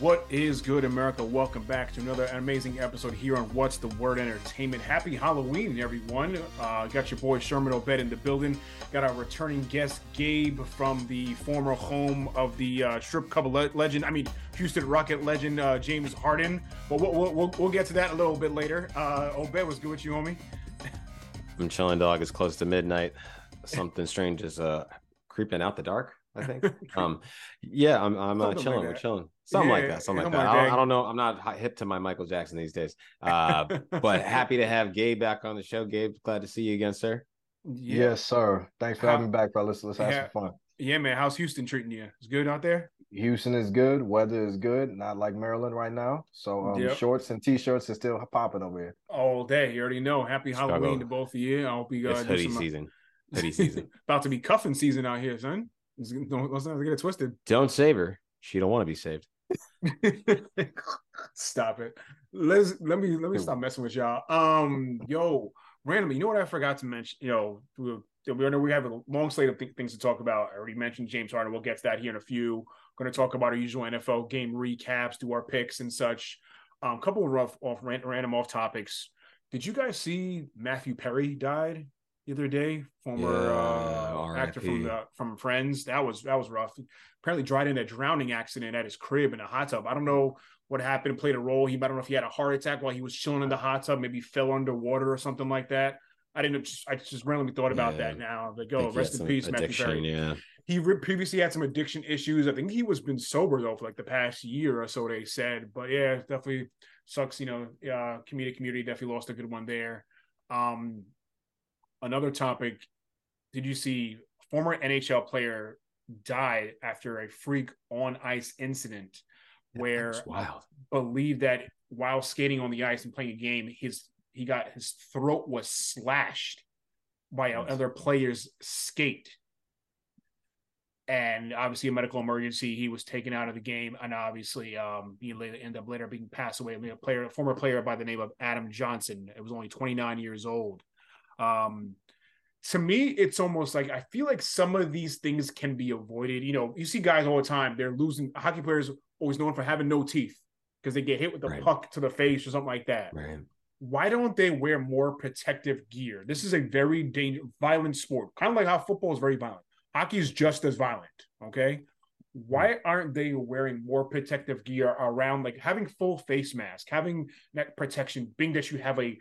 What is good, America? Welcome back to another amazing episode here on What's the Word Entertainment. Happy Halloween, everyone. Uh, got your boy Sherm and Obed in the building. Got our returning guest, Gabe, from the former home of the uh, strip club le- legend, I mean, Houston Rocket legend, uh, James Harden. But we'll, we'll, we'll, we'll, get to that a little bit later. Uh, Obed, was good with you, homie? I'm chilling, dog. It's close to midnight. Something strange is uh, creeping out the dark. I think. um, yeah, I'm I'm uh, chilling. Like We're chilling. Something yeah, like that. Something like that. I don't, I don't, know. I'm not hip to my Michael Jackson these days. Uh, but happy to have Gabe back on the show. Gabe, glad to see you again, sir. Yeah. Yes, sir. Thanks for How, having me back, fellas. Let's have yeah, some fun. Yeah, man. How's Houston treating you? It's good out there. Houston is good. Weather is good. Not like Maryland right now. So um, yep. shorts and t-shirts is still popping over here. All day. You already know. Happy Struggle. Halloween to both of you. I hope you guys. It's hoodie season. Hoodie season. About to be cuffing season out here, son. Let's not get it twisted. Don't save her. She don't want to be saved. Stop it. Let's let me let me stop messing with y'all. Um, yo, randomly, you know what I forgot to mention? You know, we, we know we have a long slate of th- things to talk about. I already mentioned James Harden. We'll get to that here in a few. Going to talk about our usual NFL game recaps, do our picks and such. A um, couple of rough off random off topics. Did you guys see Matthew Perry died the other day? Former yeah, uh, actor from the, from Friends. That was that was rough. Apparently, died in a drowning accident at his crib in a hot tub. I don't know what happened. Played a role. He I don't know if he had a heart attack while he was chilling in the hot tub. Maybe fell underwater or something like that. I didn't. Just, I just randomly thought about yeah. that now. Like, oh, rest in peace, Matthew Perry. Yeah. He re- previously had some addiction issues. I think he was been sober though for like the past year or so. They said, but yeah, definitely sucks. You know, uh, comedic community definitely lost a good one there. Um, another topic. Did you see former NHL player died after a freak on ice incident where wild. believed that while skating on the ice and playing a game, his he got his throat was slashed by yes. other players' skate. And obviously a medical emergency. He was taken out of the game, and obviously um, he later ended up later being passed away. A player, a former player by the name of Adam Johnson. It was only 29 years old. Um, to me, it's almost like I feel like some of these things can be avoided. You know, you see guys all the time, they're losing hockey players always known for having no teeth because they get hit with the right. puck to the face or something like that. Right. Why don't they wear more protective gear? This is a very dangerous, violent sport, kind of like how football is very violent. Hockey is just as violent. Okay. Why aren't they wearing more protective gear around, like having full face mask, having neck protection, being that you have a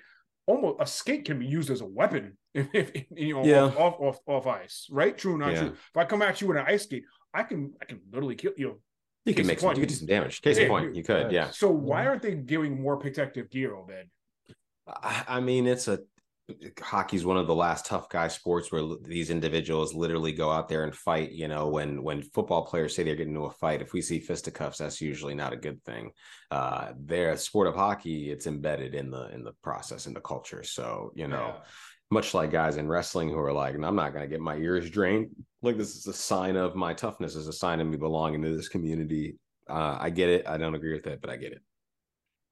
almost a skate can be used as a weapon if, if you know yeah. off, off off ice, right? True, not yeah. true. If I come at you with an ice skate, I can I can literally kill you. You can make some, you can do some damage. Case yeah, in point, you could, yeah. So why mm-hmm. aren't they giving more protective gear, Obed? I mean, it's a hockey's one of the last tough guy sports where these individuals literally go out there and fight you know when when football players say they're getting into a fight if we see fisticuffs that's usually not a good thing. Uh their sport of hockey it's embedded in the in the process in the culture. So you know yeah. much like guys in wrestling who are like i'm not going to get my ears drained like this is a sign of my toughness is a sign of me belonging to this community. Uh i get it. I don't agree with it but i get it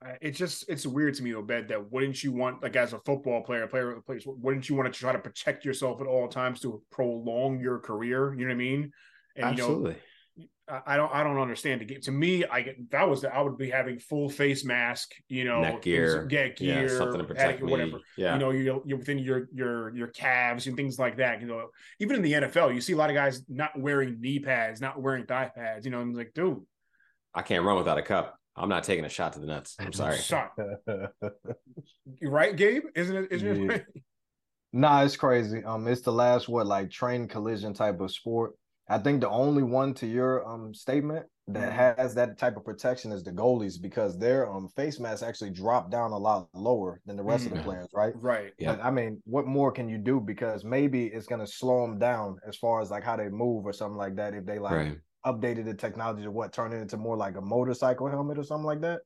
Uh, it's just it's weird to me, Obed, that wouldn't you want like as a football player, a player place, wouldn't you want to try to protect yourself at all times to prolong your career? You know what I mean? And Absolutely. you know, I don't I don't understand game. To me, I get that was the, I would be having full face mask, you know, neck gear, get gear, yeah, something to protect me. whatever. Yeah. You know, you're, you're within your your your calves and things like that. You know, even in the NFL, you see a lot of guys not wearing knee pads, not wearing thigh pads. You know, I'm like, dude, I can't run without a cup. I'm not taking a shot to the nuts. I'm sorry. Shot. you right, Gabe? Isn't it? Isn't yeah. it? Nah, it's crazy. Um, it's the last what like train collision type of sport. I think the only one to your um statement that mm-hmm. has that type of protection is the goalies because their um face masks actually drop down a lot lower than the rest mm-hmm. of the mm-hmm. players, right? Right. Yeah. But, I mean, what more can you do? Because maybe it's gonna slow them down as far as like how they move or something like that if they like right updated the technology to what turn it into more like a motorcycle helmet or something like that.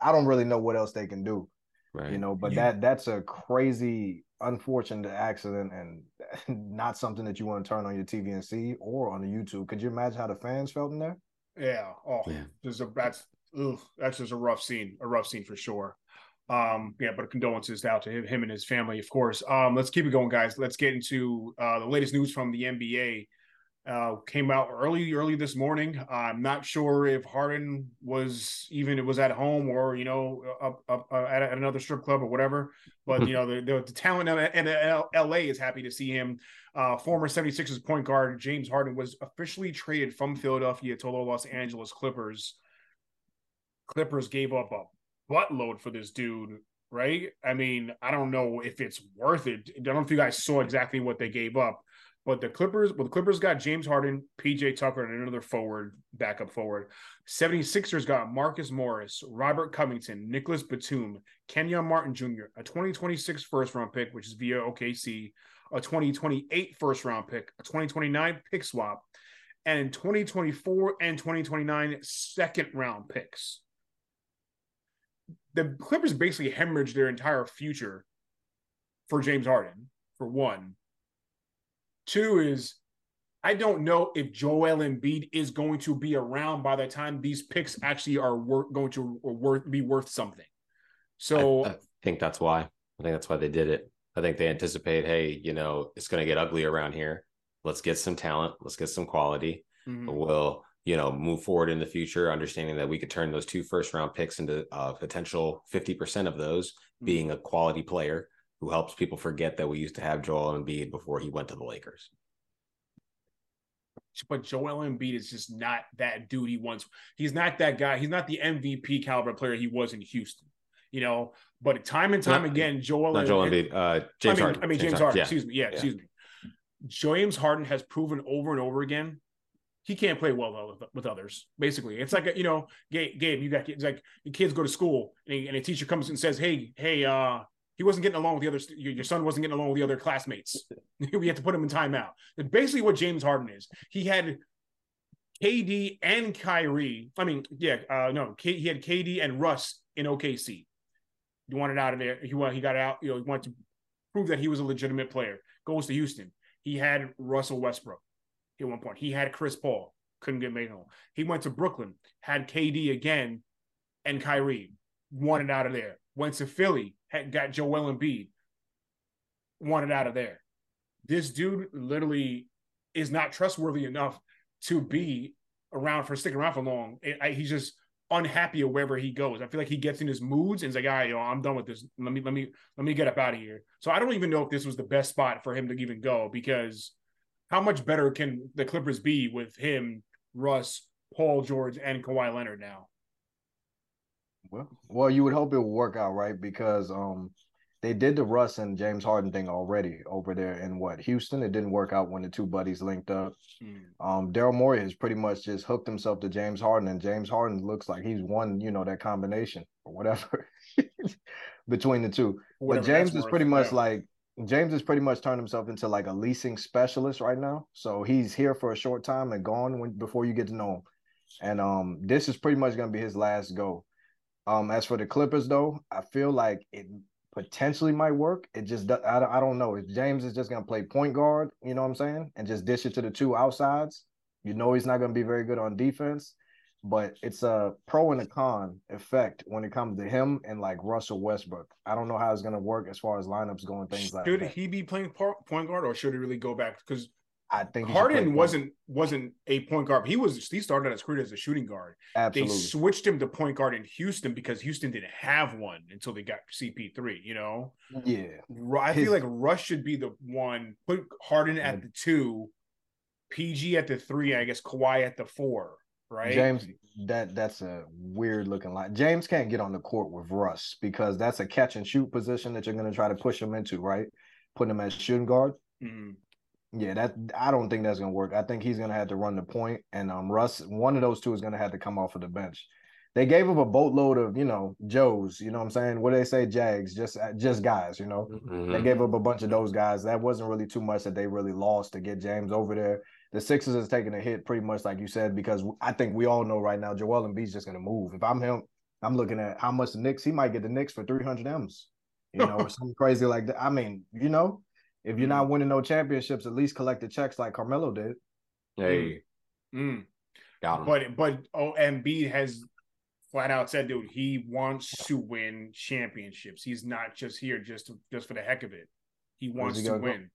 I don't really know what else they can do. Right. You know, but yeah. that that's a crazy unfortunate accident and not something that you want to turn on your TV and see or on the YouTube. Could you imagine how the fans felt in there? Yeah. Oh, yeah. There's a that's ugh, that's just a rough scene, a rough scene for sure. Um, yeah, but condolences out to him, him and his family, of course. Um, let's keep it going, guys. Let's get into uh, the latest news from the NBA uh, came out early, early this morning. I'm not sure if Harden was even it was at home or you know up, up uh, at, at, another strip club or whatever. But you know the, the, the talent in LA is happy to see him. Uh, former 76ers point guard James Harden was officially traded from Philadelphia to the Los Angeles Clippers. Clippers gave up a buttload for this dude, right? I mean, I don't know if it's worth it. I don't know if you guys saw exactly what they gave up. But the Clippers, well, the Clippers got James Harden, PJ Tucker, and another forward, backup forward. 76ers got Marcus Morris, Robert Covington, Nicholas Batum, Kenyon Martin Jr., a 2026 first round pick, which is via OKC, a 2028 first round pick, a 2029 pick swap, and 2024 and 2029 second round picks. The Clippers basically hemorrhaged their entire future for James Harden, for one. Two is I don't know if Joel Embiid is going to be around by the time these picks actually are worth, going to worth be worth something. So I, I, think that's why. I think that's why they did it. I think they anticipate, hey, you know, it's going to get ugly around here. Let's get some talent. Let's get some quality. Mm-hmm. We'll, you know, move forward in the future, understanding that we could turn those two first round picks into uh, potential 50% of those mm-hmm. being a quality player who helps people forget that we used to have Joel Embiid before he went to the Lakers. But Joel Embiid is just not that dude he once. He's not that guy. He's not the MVP caliber player he was in Houston. You know, but time and time again, Joel. Not Joel Embiid. Uh, James I mean, Harden. I mean James, James Harden. Yeah. Excuse me. Yeah, yeah, excuse me. James Harden has proven over and over again he can't play well with, with others. Basically, it's like a, you know, Gabe, Gabe, you got it's like kids go to school and, and a teacher comes and says, "Hey, hey, uh, he wasn't getting along with the other. Your son wasn't getting along with the other classmates. we had to put him in timeout. That's basically what James Harden is. He had KD and Kyrie. I mean, yeah, uh, no, K, he had KD and Russ in OKC. He wanted out of there. He he got out. You know, he wanted to prove that he was a legitimate player. Goes to Houston. He had Russell Westbrook at one point. He had Chris Paul. Couldn't get made home. He went to Brooklyn. Had KD again, and Kyrie. Wanted out of there. Went to Philly had got Joel Embiid, wanted out of there. This dude literally is not trustworthy enough to be around for sticking around for long. It, I, he's just unhappy wherever he goes. I feel like he gets in his moods and he's like, "All right, yo, I'm done with this. Let me let me let me get up out of here." So I don't even know if this was the best spot for him to even go because how much better can the Clippers be with him, Russ, Paul George, and Kawhi Leonard now? Well, well, you would hope it would work out, right? Because um, they did the Russ and James Harden thing already over there in what Houston. It didn't work out when the two buddies linked up. Mm. Um, Daryl Morey has pretty much just hooked himself to James Harden, and James Harden looks like he's won, you know, that combination or whatever between the two. Whatever but James is pretty much yeah. like James has pretty much turned himself into like a leasing specialist right now. So he's here for a short time and gone when, before you get to know him. And um, this is pretty much going to be his last go. Um, as for the Clippers, though, I feel like it potentially might work. It just I I don't know. If James is just gonna play point guard, you know what I'm saying, and just dish it to the two outsides, you know he's not gonna be very good on defense. But it's a pro and a con effect when it comes to him and like Russell Westbrook. I don't know how it's gonna work as far as lineups going, things like that. Should he be playing point guard or should he really go back? Because I think Harden wasn't wasn't a point guard. He was he started his career as a shooting guard. Absolutely. They switched him to point guard in Houston because Houston didn't have one until they got CP3, you know? Yeah. I His... feel like Russ should be the one, put Harden at the two, PG at the three, I guess Kawhi at the four, right? James, that that's a weird looking line. James can't get on the court with Russ because that's a catch and shoot position that you're gonna try to push him into, right? Putting him as shooting guard. Mm-hmm. Yeah, that I don't think that's gonna work. I think he's gonna have to run the point, and um, Russ, one of those two is gonna have to come off of the bench. They gave him a boatload of you know Joes, you know what I'm saying? What do they say, Jags? Just uh, just guys, you know. Mm-hmm. They gave up a bunch of those guys. That wasn't really too much that they really lost to get James over there. The Sixers is taking a hit, pretty much like you said, because I think we all know right now Joel Embiid's just gonna move. If I'm him, I'm looking at how much the Knicks. He might get the Knicks for 300 M's, you know, or something crazy like that. I mean, you know, if you're not mm-hmm. winning no championships, at least collect the checks like Carmelo did. Hey, mm. got him. But but oh, Embiid has flat out said, dude, he wants to win championships. He's not just here just to, just for the heck of it. He wants he to win.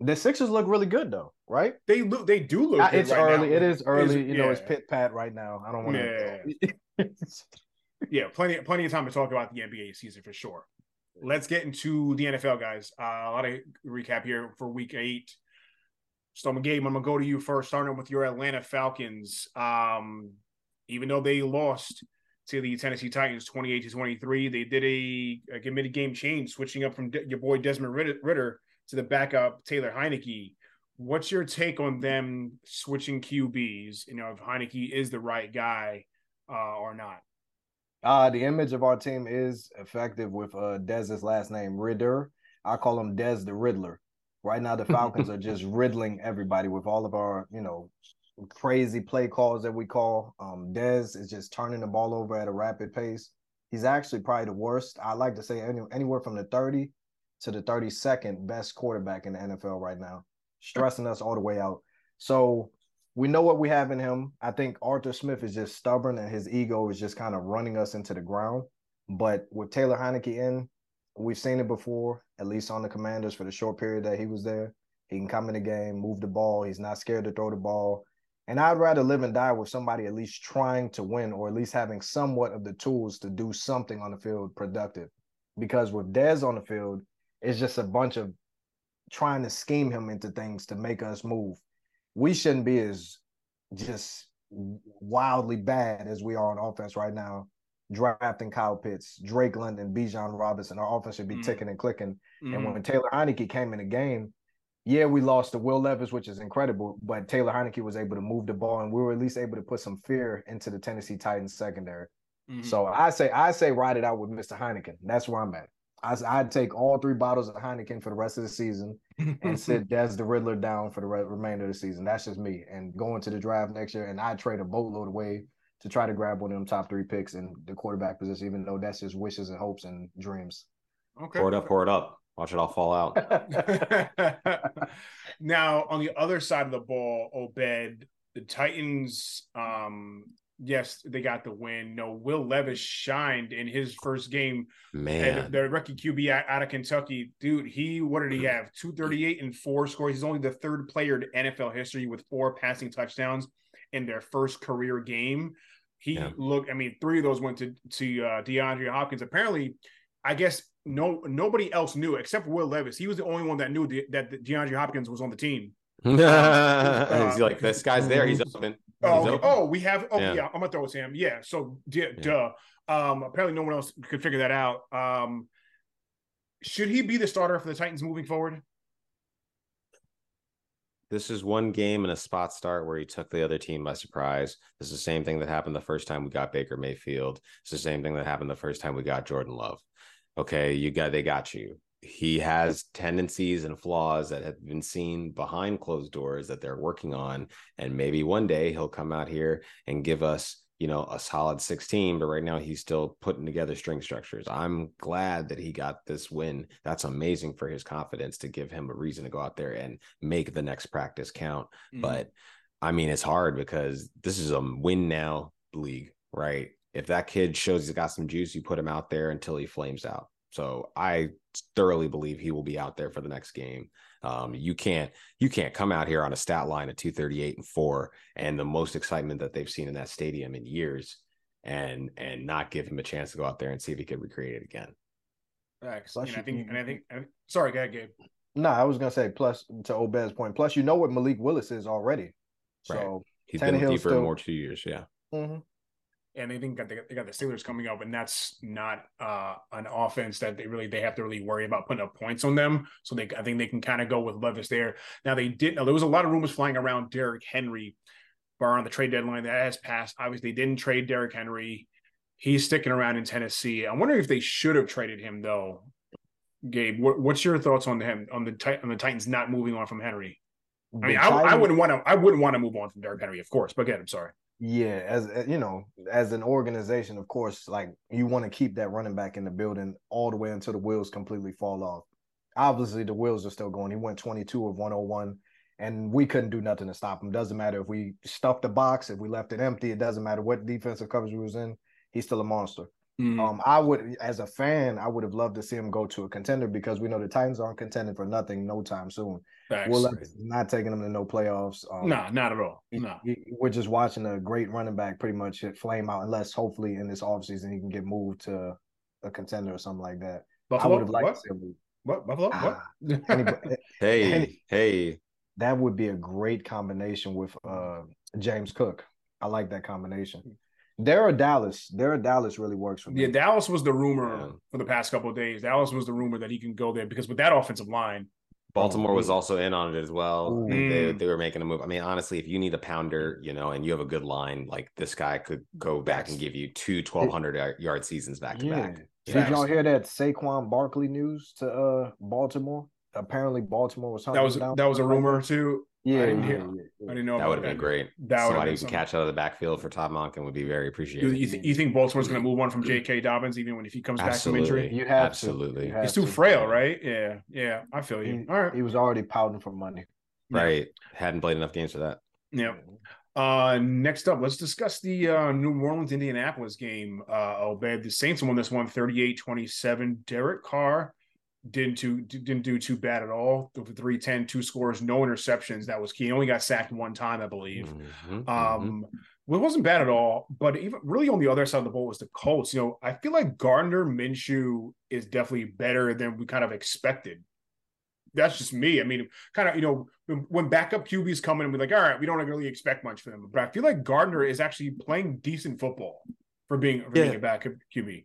Go? The Sixers look really good though, right? They look. They do look. it's right early. Now. It is early. It's, you know, it's pit pat right now. I don't want to. Yeah. yeah, plenty, plenty of time to talk about the NBA season for sure. Let's get into the NFL, guys. Uh, a lot of recap here for Week Eight. So, Gabe, I'm gonna go to you first, starting with your Atlanta Falcons. Um, even though they lost to the Tennessee Titans 28 to 23, they did a, a mid game change, switching up from your boy Desmond Ridder to the backup Taylor Heinicke. What's your take on them switching QBs? You know, if Heinicke is the right guy uh, or not? Uh, the image of our team is effective with uh, Dez's last name, Ridder. I call him Dez the Riddler. Right now, the Falcons are just riddling everybody with all of our, you know, crazy play calls that we call. Um, Dez is just turning the ball over at a rapid pace. He's actually probably the worst. I like to say any, anywhere from the 30 to the 32nd best quarterback in the NFL right now, stressing us all the way out. So we know what we have in him. I think Arthur Smith is just stubborn and his ego is just kind of running us into the ground. But with Taylor Heinicke in, we've seen it before, at least on the commanders for the short period that he was there. He can come in the game, move the ball. He's not scared to throw the ball. And I'd rather live and die with somebody at least trying to win or at least having somewhat of the tools to do something on the field productive. Because with Dez on the field, it's just a bunch of trying to scheme him into things to make us move. We shouldn't be as just wildly bad as we are on offense right now. Drafting Kyle Pitts, Drake London, Bijan Robinson, our offense should be mm. ticking and clicking. Mm. And when Taylor Heinicke came in the game, yeah, we lost to Will Levis, which is incredible, but Taylor Heinicke was able to move the ball, and we were at least able to put some fear into the Tennessee Titans secondary. Mm-hmm. So I say, I say, ride it out with Mr. Heineken. That's where I'm at. I, I'd take all three bottles of Heineken for the rest of the season and sit Dez the Riddler down for the re- remainder of the season. That's just me. And going to the draft next year, and I trade a boatload away to try to grab one of them top three picks in the quarterback position, even though that's just wishes and hopes and dreams. Okay. Pour it up, pour it up. Watch it all fall out. now, on the other side of the ball, Obed, the Titans um, yes, they got the win. No, Will Levis shined in his first game. Man, the rookie QB out of Kentucky, dude. He what did he have? Two thirty eight and four scores. He's only the third player in NFL history with four passing touchdowns in their first career game. He yeah. looked. I mean, three of those went to to uh, DeAndre Hopkins. Apparently, I guess no nobody else knew except Will Levis. He was the only one that knew the, that DeAndre Hopkins was on the team. uh, He's like, this guy's there. He's open. Oh, okay. oh, we have. Oh, yeah. yeah. I'm gonna throw it to him. Yeah. So, yeah, yeah. duh. Um, apparently, no one else could figure that out. Um, should he be the starter for the Titans moving forward? This is one game and a spot start where he took the other team by surprise. This is the same thing that happened the first time we got Baker Mayfield. It's the same thing that happened the first time we got Jordan Love. Okay, you got they got you he has tendencies and flaws that have been seen behind closed doors that they're working on and maybe one day he'll come out here and give us you know a solid 16 but right now he's still putting together string structures. I'm glad that he got this win. That's amazing for his confidence to give him a reason to go out there and make the next practice count. Mm-hmm. but i mean it's hard because this is a win now league right? If that kid shows he's got some juice you put him out there until he flames out so I thoroughly believe he will be out there for the next game. Um, you can't you can't come out here on a stat line of 238 and four and the most excitement that they've seen in that stadium in years and and not give him a chance to go out there and see if he could recreate it again. Thanks. And I think and I think sorry, go ahead, Gabe. No, I was gonna say plus to Obed's point. Plus, you know what Malik Willis is already. So right. he's been with you for still... more two years. Yeah. Mm-hmm and they think that they got the Steelers coming up, and that's not uh, an offense that they really they have to really worry about putting up points on them. So they I think they can kind of go with Levis there. Now they did. Now there was a lot of rumors flying around Derrick Henry, bar on the trade deadline that has passed. Obviously, they didn't trade Derrick Henry. He's sticking around in Tennessee. I'm wondering if they should have traded him though. Gabe, what, what's your thoughts on him on the on the Titans not moving on from Henry? I mean, I, I, wouldn't want to. I wouldn't want to move on from Derrick Henry, of course. But again, I'm sorry. Yeah, as uh, you know, as an organization, of course, like you want to keep that running back in the building all the way until the wheels completely fall off. Obviously, the wheels are still going. He went 22 of 101, and we couldn't do nothing to stop him. Doesn't matter if we stuffed the box, if we left it empty. It doesn't matter what defensive coverage we was in. He's still a monster. Mm-hmm. Um, I would, as a fan, I would have loved to see him go to a contender because we know the Titans aren't contending for nothing no time soon. Facts. Will Levis is not taking them to no playoffs. Um, nah, not at all. Nah. We're just watching a great running back pretty much hit flame out, unless hopefully in this offseason he can get moved to a contender or something like that. Buffalo? I would have liked what? to see him. What? Buffalo? Ah, what? hey, hey. That would be a great combination with uh, James Cook. I like that combination. There are Dallas. There are Dallas really works for me. Yeah, Dallas was the rumor yeah. for the past couple of days. Dallas was the rumor that he can go there because with that offensive line, Baltimore was also in on it as well. They, they were making a move. I mean, honestly, if you need a pounder, you know, and you have a good line, like this guy could go back and give you two 1200 yard seasons back to back. Did y'all hear that Saquon Barkley news to uh Baltimore? Apparently, Baltimore was that was that was a rumor too. Yeah, I didn't, hear, yeah, yeah. I didn't know that would have been great. That Somebody who can catch out of the backfield for Todd Monken would be very appreciated. You, you, th- you think Baltimore's going to move on from J.K. Dobbins even when if he comes Absolutely. back from injury? You have Absolutely. To. You He's too to. frail, right? Yeah, yeah. I feel you. He, All right. He was already pouting for money. Right. Hadn't played enough games for that. Yeah. Uh, next up, let's discuss the uh, New Orleans Indianapolis game. Uh, Obed, the Saints won this one 38 27. Derek Carr didn't too didn't do too bad at all. The 310, two scores, no interceptions. That was key. He only got sacked one time, I believe. Mm-hmm, um, mm-hmm. Well, it wasn't bad at all. But even really on the other side of the ball was the Colts. You know, I feel like Gardner Minshew is definitely better than we kind of expected. That's just me. I mean, kind of, you know, when backup QBs come in and we're like, all right, we don't really expect much from them. But I feel like Gardner is actually playing decent football for being for yeah. being a backup QB.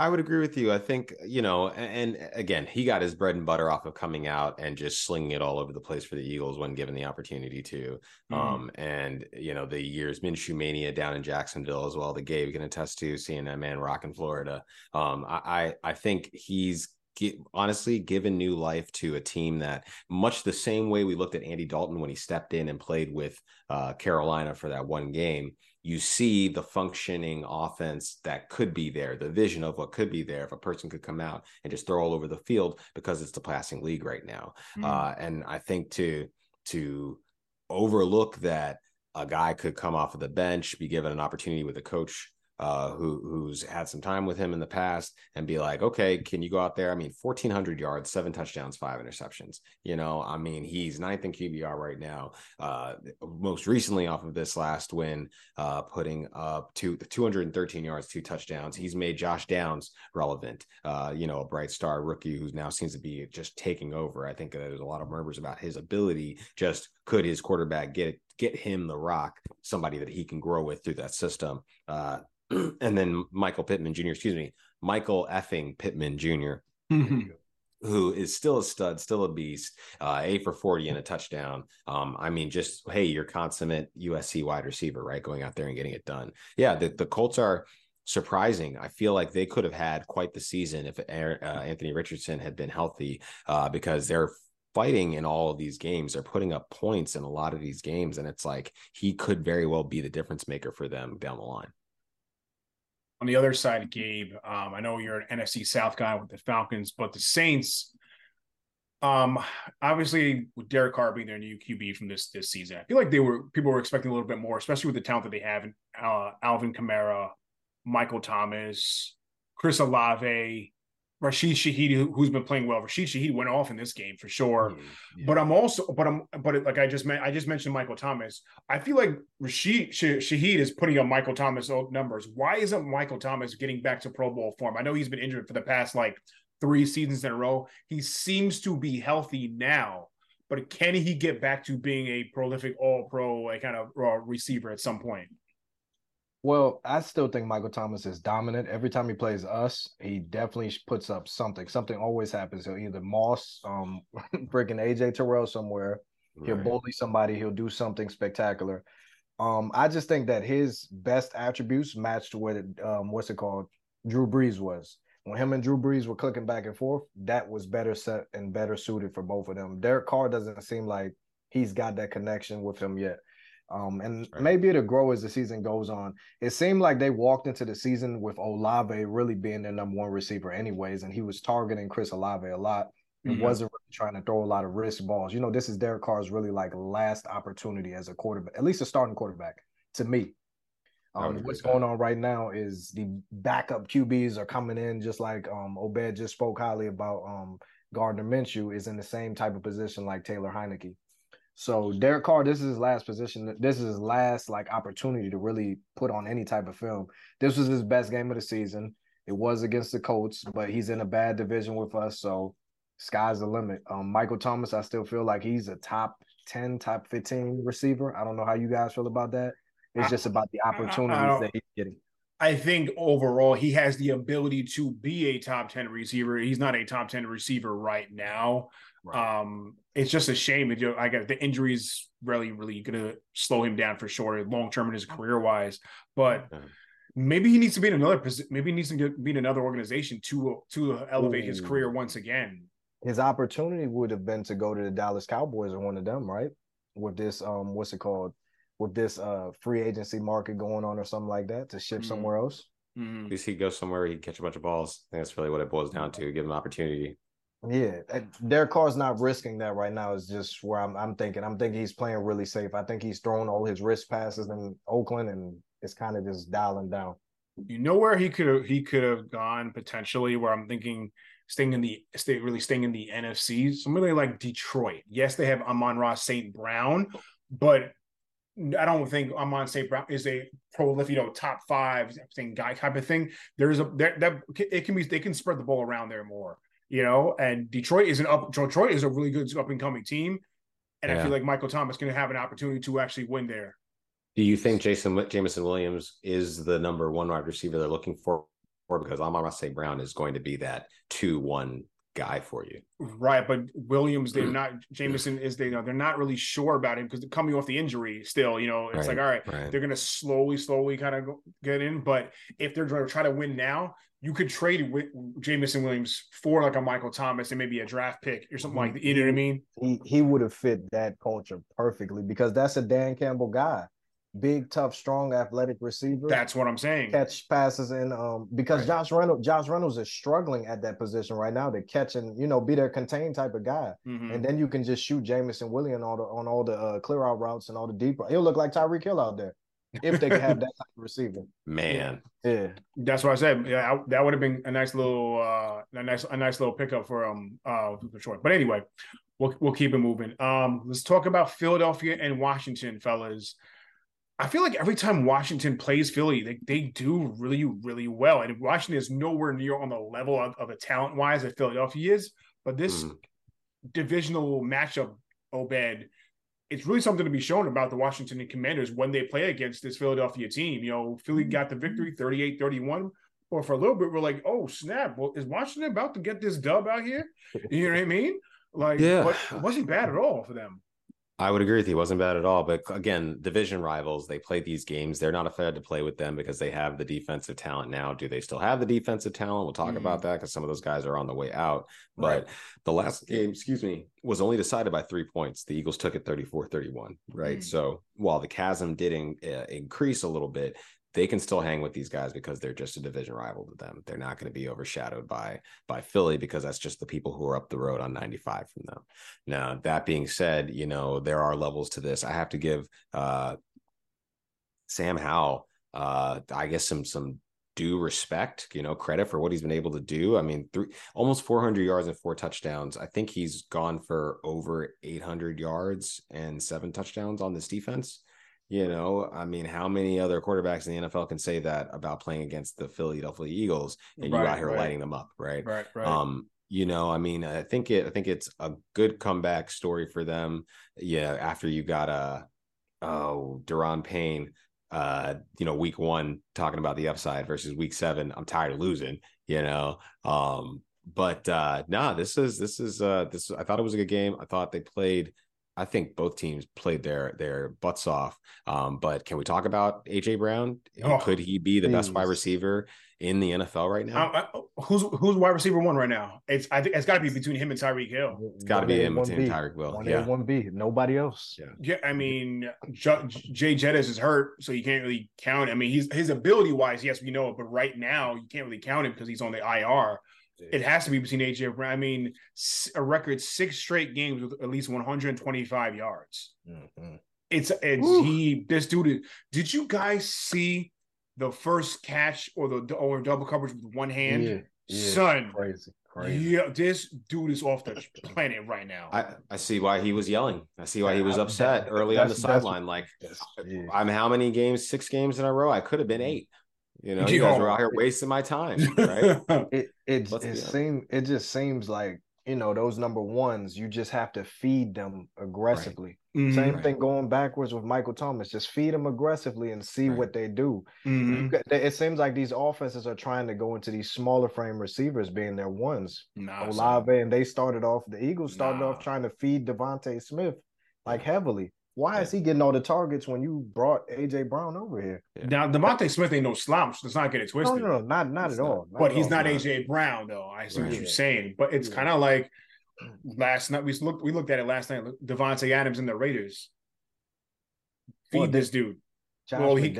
I would agree with you. I think, you know, and, and, again, he got his bread and butter off of coming out and just slinging it all over the place for the Eagles when given the opportunity to. Mm-hmm. Um, and, you know, the years Minshew Mania down in Jacksonville as well, the Gabe can attest to seeing that man rock in Florida. Um, I, I, I think he's honestly given new life to a team that much the same way we looked at Andy Dalton when he stepped in and played with uh, Carolina for that one game you see the functioning offense that could be there, the vision of what could be there if a person could come out and just throw all over the field because it's the passing league right now. Mm. Uh, and I think to to overlook that a guy could come off of the bench, be given an opportunity with a coach uh, who who's had some time with him in the past and be like, okay, can you go out there? I mean, 1,400 yards, seven touchdowns, five interceptions. You know, I mean, he's ninth in QBR right now. Uh, most recently, off of this last win, uh, putting up two, 213 yards, two touchdowns. He's made Josh Downs relevant. Uh, you know, a bright star rookie who now seems to be just taking over. I think there's a lot of murmurs about his ability. Just could his quarterback get get him the rock, somebody that he can grow with through that system. Uh, and then Michael Pittman Jr., excuse me, Michael effing Pittman junior mm-hmm. who is still a stud, still a beast, uh, A for 40 and a touchdown. Um, I mean, just, hey, you're consummate USC wide receiver, right? Going out there and getting it done. Yeah, the, the Colts are surprising. I feel like they could have had quite the season if uh, Anthony Richardson had been healthy uh, because they're fighting in all of these games. They're putting up points in a lot of these games. And it's like he could very well be the difference maker for them down the line on the other side, Gabe, um, I know you're an NFC South guy with the Falcons, but the Saints, um, obviously with Derek Carr being their new QB from this this season, I feel like they were people were expecting a little bit more, especially with the talent that they have in uh, Alvin Kamara, Michael Thomas, Chris Olave, Rashid Shaheed, who's been playing well. Rashid Shaheed went off in this game for sure. Yeah. But I'm also, but I'm, but it, like I just meant, I just mentioned Michael Thomas. I feel like Rashid Shaheed is putting up Michael Thomas numbers. Why isn't Michael Thomas getting back to Pro Bowl form? I know he's been injured for the past like three seasons in a row. He seems to be healthy now, but can he get back to being a prolific All Pro like kind of uh, receiver at some point? Well, I still think Michael Thomas is dominant. Every time he plays us, he definitely puts up something. Something always happens. He'll either moss um freaking AJ Terrell somewhere. He'll bully somebody. He'll do something spectacular. Um, I just think that his best attributes matched what um what's it called? Drew Brees was. When him and Drew Brees were clicking back and forth, that was better set and better suited for both of them. Derek Carr doesn't seem like he's got that connection with him yet. Um, and right. maybe it'll grow as the season goes on. It seemed like they walked into the season with Olave really being their number one receiver, anyways, and he was targeting Chris Olave a lot. He mm-hmm. wasn't really trying to throw a lot of risk balls. You know, this is Derek Carr's really like last opportunity as a quarterback, at least a starting quarterback to me. Um, what's going on right now is the backup QBs are coming in, just like um, Obed just spoke highly about um, Gardner Minshew is in the same type of position like Taylor Heinicke. So Derek Carr, this is his last position. This is his last like opportunity to really put on any type of film. This was his best game of the season. It was against the Colts, but he's in a bad division with us, so sky's the limit. Um, Michael Thomas, I still feel like he's a top ten, top fifteen receiver. I don't know how you guys feel about that. It's just about the opportunities that he's getting. I think overall he has the ability to be a top 10 receiver. He's not a top 10 receiver right now. Right. Um, it's just a shame that you know, I got the injuries really, really gonna slow him down for sure, long term in his career wise. But maybe he needs to be in another position. Maybe he needs to get, be in another organization to to elevate Ooh. his career once again. His opportunity would have been to go to the Dallas Cowboys or one of them, right? With this, um, what's it called? With this uh free agency market going on or something like that to ship mm-hmm. somewhere else. Mm-hmm. At least he goes somewhere he catch a bunch of balls. I think that's really what it boils down to. Give him opportunity. Yeah, Derek Carr's not risking that right now. Is just where I'm. I'm thinking. I'm thinking he's playing really safe. I think he's thrown all his wrist passes in Oakland, and it's kind of just dialing down. You know where he could have he could have gone potentially. Where I'm thinking staying in the stay really staying in the NFC. Somebody like Detroit. Yes, they have Amon-Ra St. Brown, but I don't think Amon St. Brown is a prolific, you know, top five thing guy type of thing. There's a that it can be they can spread the ball around there more you know, and Detroit is an up. Detroit is a really good up and coming team, and yeah. I feel like Michael Thomas going to have an opportunity to actually win there. Do you think Jason Jameson Williams is the number one wide receiver they're looking for? Because Amon St. Brown is going to be that two one guy for you. Right, but Williams, they're mm. not. Jameson is they know they're not really sure about him because coming off the injury. Still, you know, it's right, like all right, right. they're going to slowly, slowly kind of get in. But if they're going to try to win now, you could trade with Jameson Williams for like a Michael Thomas and maybe a draft pick or something like that. You know what I mean? He he would have fit that culture perfectly because that's a Dan Campbell guy. Big, tough, strong, athletic receiver. That's what I'm saying. Catch passes and um because right. Josh Reynolds, Josh Reynolds is struggling at that position right now to catch and you know be their contained type of guy. Mm-hmm. And then you can just shoot Jameson Williams on all the on all the uh, clear out routes and all the deep. He'll look like Tyreek Hill out there if they could have that type of receiver. Man, yeah, that's what I said. Yeah, I, that would have been a nice little, uh, a nice, a nice little pickup for um, uh, for short. But anyway, we'll we'll keep it moving. Um, let's talk about Philadelphia and Washington, fellas. I feel like every time Washington plays Philly, they, they do really, really well. And Washington is nowhere near on the level of, of a talent wise that Philadelphia is. But this mm. divisional matchup, Obed, it's really something to be shown about the Washington Commanders when they play against this Philadelphia team. You know, Philly mm-hmm. got the victory 38 31. Or for a little bit, we're like, oh, snap. Well, is Washington about to get this dub out here? You know what I mean? Like, yeah. but it wasn't bad at all for them. I would agree with you. It wasn't bad at all. But again, division rivals, they play these games. They're not afraid to play with them because they have the defensive talent now. Do they still have the defensive talent? We'll talk mm. about that because some of those guys are on the way out. But right. the last game, excuse me, was only decided by three points. The Eagles took it 34 31. Right. Mm. So while the chasm did in, uh, increase a little bit, they can still hang with these guys because they're just a division rival to them. They're not going to be overshadowed by by Philly because that's just the people who are up the road on 95 from them. Now, that being said, you know, there are levels to this. I have to give uh Sam Howell uh I guess some some due respect, you know, credit for what he's been able to do. I mean, three almost 400 yards and four touchdowns. I think he's gone for over 800 yards and seven touchdowns on this defense. You know, I mean, how many other quarterbacks in the NFL can say that about playing against the Philadelphia Eagles and right, you out here right. lighting them up, right? Right, right. Um, you know, I mean, I think it I think it's a good comeback story for them. Yeah, after you got a oh Daron Payne uh, you know, week one talking about the upside versus week seven. I'm tired of losing, you know. Um, but uh nah, this is this is uh this I thought it was a good game. I thought they played I think both teams played their their butts off. Um, but can we talk about AJ Brown? Oh, Could he be the geez. best wide receiver in the NFL right now? Uh, uh, who's who's wide receiver one right now? It's I think it's got to be between him and Tyreek Hill. It's got to be him between Tyreek Hill. One yeah, one B. Nobody else. Yeah, yeah. I mean, J- Jay Jettis is hurt, so you can't really count. I mean, he's his ability wise, yes, we know it, but right now you can't really count him because he's on the IR. It has to be between AJ Brown. I mean, a record six straight games with at least 125 yards. Mm-hmm. It's it's Ooh. he this dude. Did you guys see the first catch or the or double coverage with one hand? Yeah, yeah. Son, crazy, crazy. Yeah, this dude is off the planet right now. I, I see why he was yelling. I see why he was upset early on the sideline. Like, I'm how many games? Six games in a row. I could have been eight. You know, you guys were out here wasting my time, right? it it, it seems it just seems like you know those number ones. You just have to feed them aggressively. Right. Mm-hmm. Same right. thing going backwards with Michael Thomas. Just feed them aggressively and see right. what they do. Mm-hmm. It seems like these offenses are trying to go into these smaller frame receivers being their ones. Nah, Olave and they started off. The Eagles started nah. off trying to feed DeVonta Smith like heavily. Why yeah. is he getting all the targets when you brought AJ Brown over here? Yeah. Now DeVonta Smith ain't no slouch. Let's not get it twisted. No, no, no not not at all. Not but at he's all, not AJ Brown though. I see right. what you're saying. But it's yeah. kind of like last night we looked we looked at it last night. Davante Adams and the Raiders feed well, this dude. Josh well, he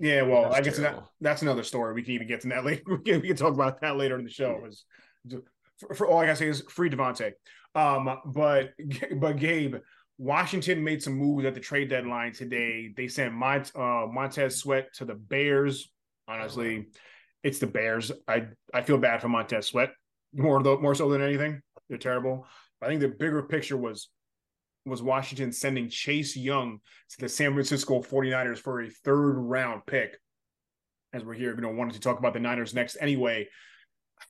yeah. Well, that's I guess that, that's another story. We can even get to that later. We can, we can talk about that later in the show. Was for, for, all I gotta say is free Davante. Um, but but Gabe, Washington made some moves at the trade deadline today. They sent Mont, uh, Montez Sweat to the Bears. Honestly, it's the Bears. I I feel bad for Montez Sweat more though more so than anything. They're terrible. I think the bigger picture was was Washington sending Chase Young to the San Francisco 49ers for a third round pick. As we're here, you know, wanted to talk about the Niners next anyway.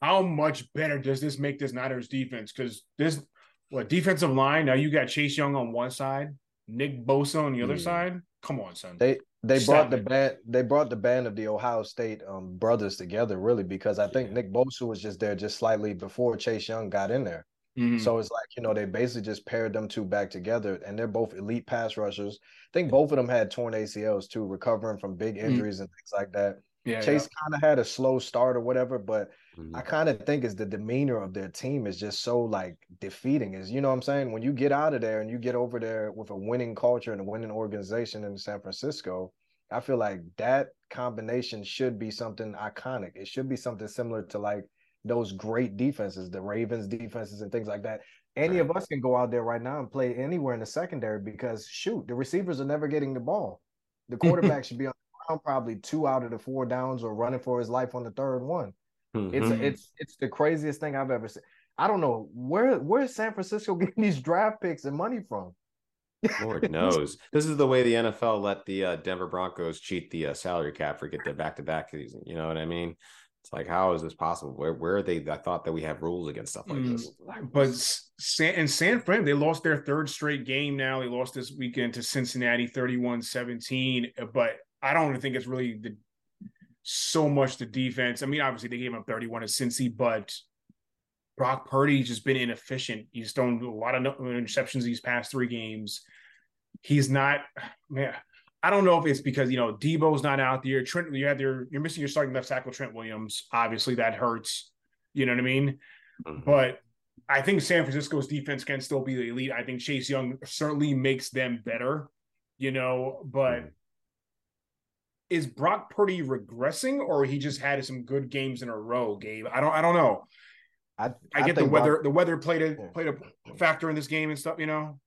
How much better does this make this Niners defense? Because this what defensive line, now you got Chase Young on one side, Nick Bosa on the other side. Come on, son. They they Stop brought it. the band they brought the band of the Ohio State um, brothers together, really, because I think yeah. Nick Bosa was just there just slightly before Chase Young got in there. Mm-hmm. So it's like, you know, they basically just paired them two back together and they're both elite pass rushers. I think both of them had torn ACLs too, recovering from big mm-hmm. injuries mm-hmm. and things like that. Yeah, Chase yeah. kind of had a slow start or whatever, but mm-hmm. I kind of think is the demeanor of their team is just so like defeating. Is you know what I'm saying? When you get out of there and you get over there with a winning culture and a winning organization in San Francisco, I feel like that combination should be something iconic. It should be something similar to like those great defenses, the Ravens defenses and things like that. Any right. of us can go out there right now and play anywhere in the secondary because shoot, the receivers are never getting the ball. The quarterback should be on the ground probably two out of the four downs or running for his life on the third one. Mm-hmm. It's it's it's the craziest thing I've ever seen. I don't know where where's San Francisco getting these draft picks and money from. Lord knows. This is the way the NFL let the uh, Denver Broncos cheat the uh, salary cap for get their back to back season. You know what I mean? It's like, how is this possible? Where where are they? I thought that we have rules against stuff like mm, this. But San, and San Fran, they lost their third straight game now. They lost this weekend to Cincinnati 31 17. But I don't think it's really the so much the defense. I mean, obviously, they gave up 31 to Cincy, but Brock Purdy's just been inefficient. He's thrown a lot of interceptions these past three games. He's not, man. I don't know if it's because you know Debo's not out there. Trent, you have your you're missing your starting left tackle Trent Williams. Obviously, that hurts. You know what I mean? Mm-hmm. But I think San Francisco's defense can still be the elite. I think Chase Young certainly makes them better. You know, but mm-hmm. Is Brock Purdy regressing, or he just had some good games in a row? Gabe, I don't. I don't know. I, I, I get the weather. Brock, the weather played a played a factor in this game and stuff. You know,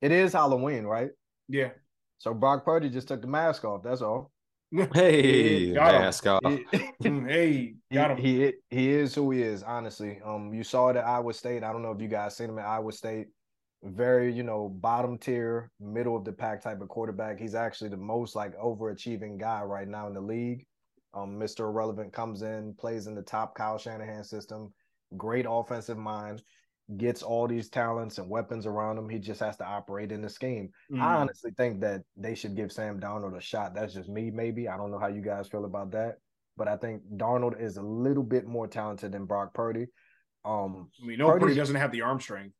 it is Halloween, right? Yeah. So Brock Purdy just took the mask off. That's all. Hey, mask off. Mm, hey, got him. He, he, he is who he is. Honestly, um, you saw it at Iowa State. I don't know if you guys seen him at Iowa State. Very, you know, bottom tier, middle of the pack type of quarterback. He's actually the most like overachieving guy right now in the league. Um, Mr. Irrelevant comes in, plays in the top Kyle Shanahan system. Great offensive mind gets all these talents and weapons around him. He just has to operate in the scheme. Mm. I honestly think that they should give Sam Darnold a shot. That's just me, maybe. I don't know how you guys feel about that, but I think Darnold is a little bit more talented than Brock Purdy. Um, we know Purdy doesn't have the arm strength.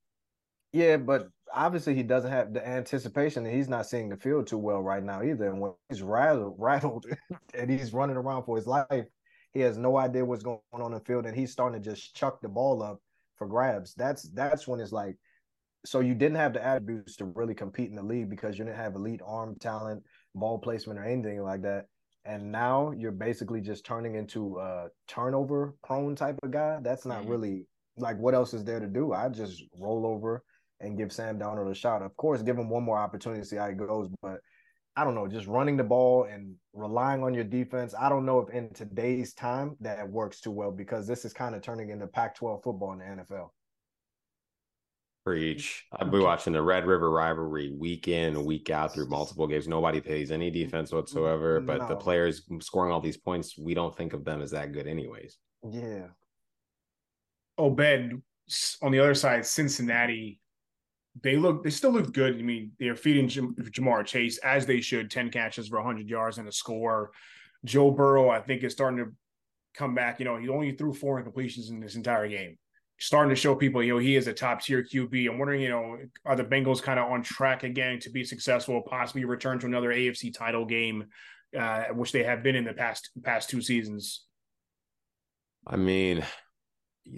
Yeah, but obviously he doesn't have the anticipation, and he's not seeing the field too well right now either. And when he's rattled, rattled, and he's running around for his life, he has no idea what's going on in the field, and he's starting to just chuck the ball up for grabs. That's that's when it's like, so you didn't have the attributes to really compete in the league because you didn't have elite arm talent, ball placement, or anything like that. And now you're basically just turning into a turnover prone type of guy. That's not mm-hmm. really like what else is there to do? I just roll over and give Sam Darnold a shot. Of course, give him one more opportunity to see how it goes. But I don't know, just running the ball and relying on your defense. I don't know if in today's time that works too well because this is kind of turning into Pac-12 football in the NFL. Preach. I'll be watching the Red River rivalry week in, week out through multiple games. Nobody pays any defense whatsoever, but no. the players scoring all these points, we don't think of them as that good, anyways. Yeah. Oh, Ben, on the other side, Cincinnati, they look, they still look good. I mean, they're feeding Jam- Ja'Marr Chase as they should 10 catches for 100 yards and a score. Joe Burrow, I think, is starting to come back. You know, he only threw four incompletions in this entire game starting to show people, you know, he is a top tier QB. I'm wondering, you know, are the Bengals kind of on track again to be successful, possibly return to another AFC title game, uh, which they have been in the past past two seasons? I mean,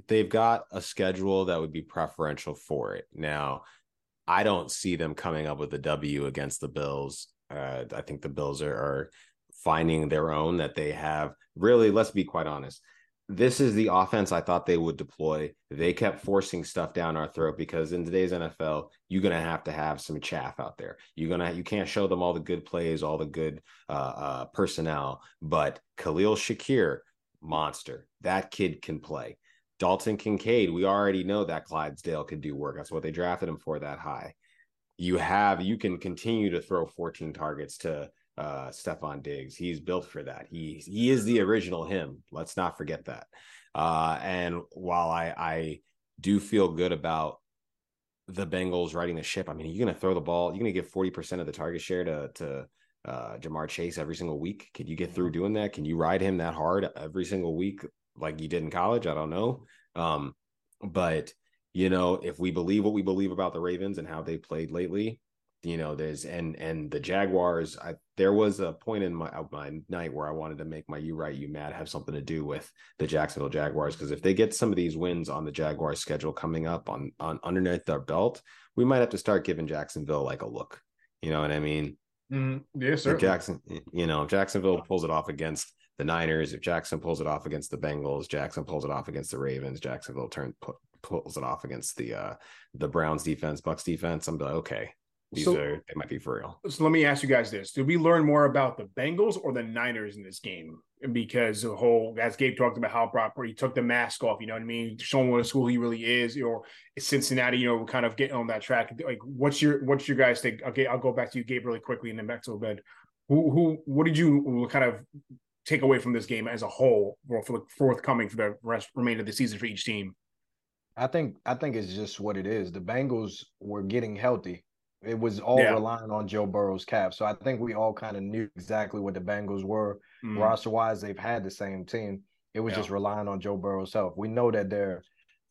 they've got a schedule that would be preferential for it. Now, I don't see them coming up with a W against the Bills. Uh, I think the Bills are, are finding their own that they have. Really, let's be quite honest this is the offense I thought they would deploy. They kept forcing stuff down our throat because in today's NFL, you're gonna have to have some chaff out there. You're gonna you can't show them all the good plays, all the good uh, uh, personnel, but Khalil Shakir, monster. That kid can play. Dalton Kincaid, we already know that Clydesdale could do work. That's what they drafted him for that high. You have you can continue to throw 14 targets to uh Stefon Diggs. He's built for that. He he is the original him. Let's not forget that. Uh and while I I do feel good about the Bengals riding the ship, I mean, you're gonna throw the ball, you're gonna give 40% of the target share to to uh Ja'Marr Chase every single week. Can you get through doing that? Can you ride him that hard every single week like you did in college? I don't know. Um, but you know, if we believe what we believe about the Ravens and how they played lately, you know there's and and the jaguars i there was a point in my my night where i wanted to make my you right you mad have something to do with the jacksonville jaguars because if they get some of these wins on the jaguars schedule coming up on on underneath their belt we might have to start giving jacksonville like a look you know what i mean mm, yes sir jackson you know jacksonville pulls it off against the niners if jackson pulls it off against the bengals jackson pulls it off against the ravens jacksonville turn pulls it off against the uh the browns defense bucks defense i'm like okay these so, are they might be for real. So let me ask you guys this: Did we learn more about the Bengals or the Niners in this game? Because the whole, as Gabe talked about, how Brock Purdy took the mask off. You know what I mean? Showing what a school he really is. Or Cincinnati, you know, kind of getting on that track. Like, what's your what's your guys think? Okay, I'll go back to you, Gabe, really quickly, and then back to Obed. Who who what did you kind of take away from this game as a whole, or for the forthcoming for the rest remainder of the season for each team? I think I think it's just what it is. The Bengals were getting healthy it was all yeah. relying on Joe Burrow's cap. So I think we all kind of knew exactly what the Bengals were. Mm. Roster wise, they've had the same team. It was yeah. just relying on Joe Burrow's health. We know that they're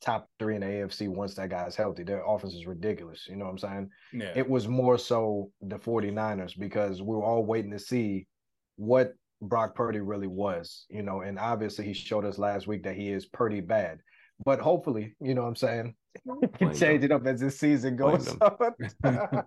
top three in the AFC once that guy's healthy. Their offense is ridiculous. You know what I'm saying? Yeah. It was more so the 49ers because we were all waiting to see what Brock Purdy really was, you know, and obviously he showed us last week that he is pretty bad. But hopefully, you know what I'm saying? can change it up as this season goes on.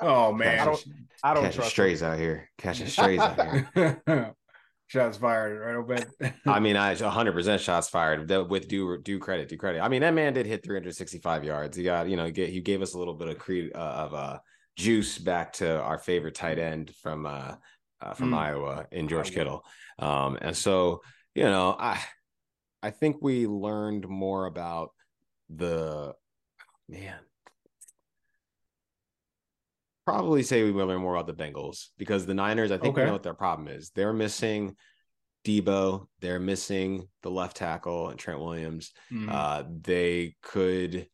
oh man, I don't, I don't catching strays out here, catching strays out here. shots fired, right, Obed? I mean, I 100 percent shots fired. With due due credit, due credit. I mean, that man did hit 365 yards. He got, you know, he gave us a little bit of cre- uh, of uh, juice back to our favorite tight end from uh, uh from mm. Iowa in George Kittle. Um, and so, you know, I I think we learned more about the man. Probably say we learned more about the Bengals because the Niners, I think okay. we know what their problem is. They're missing Debo, they're missing the left tackle and Trent Williams. Mm. Uh, they could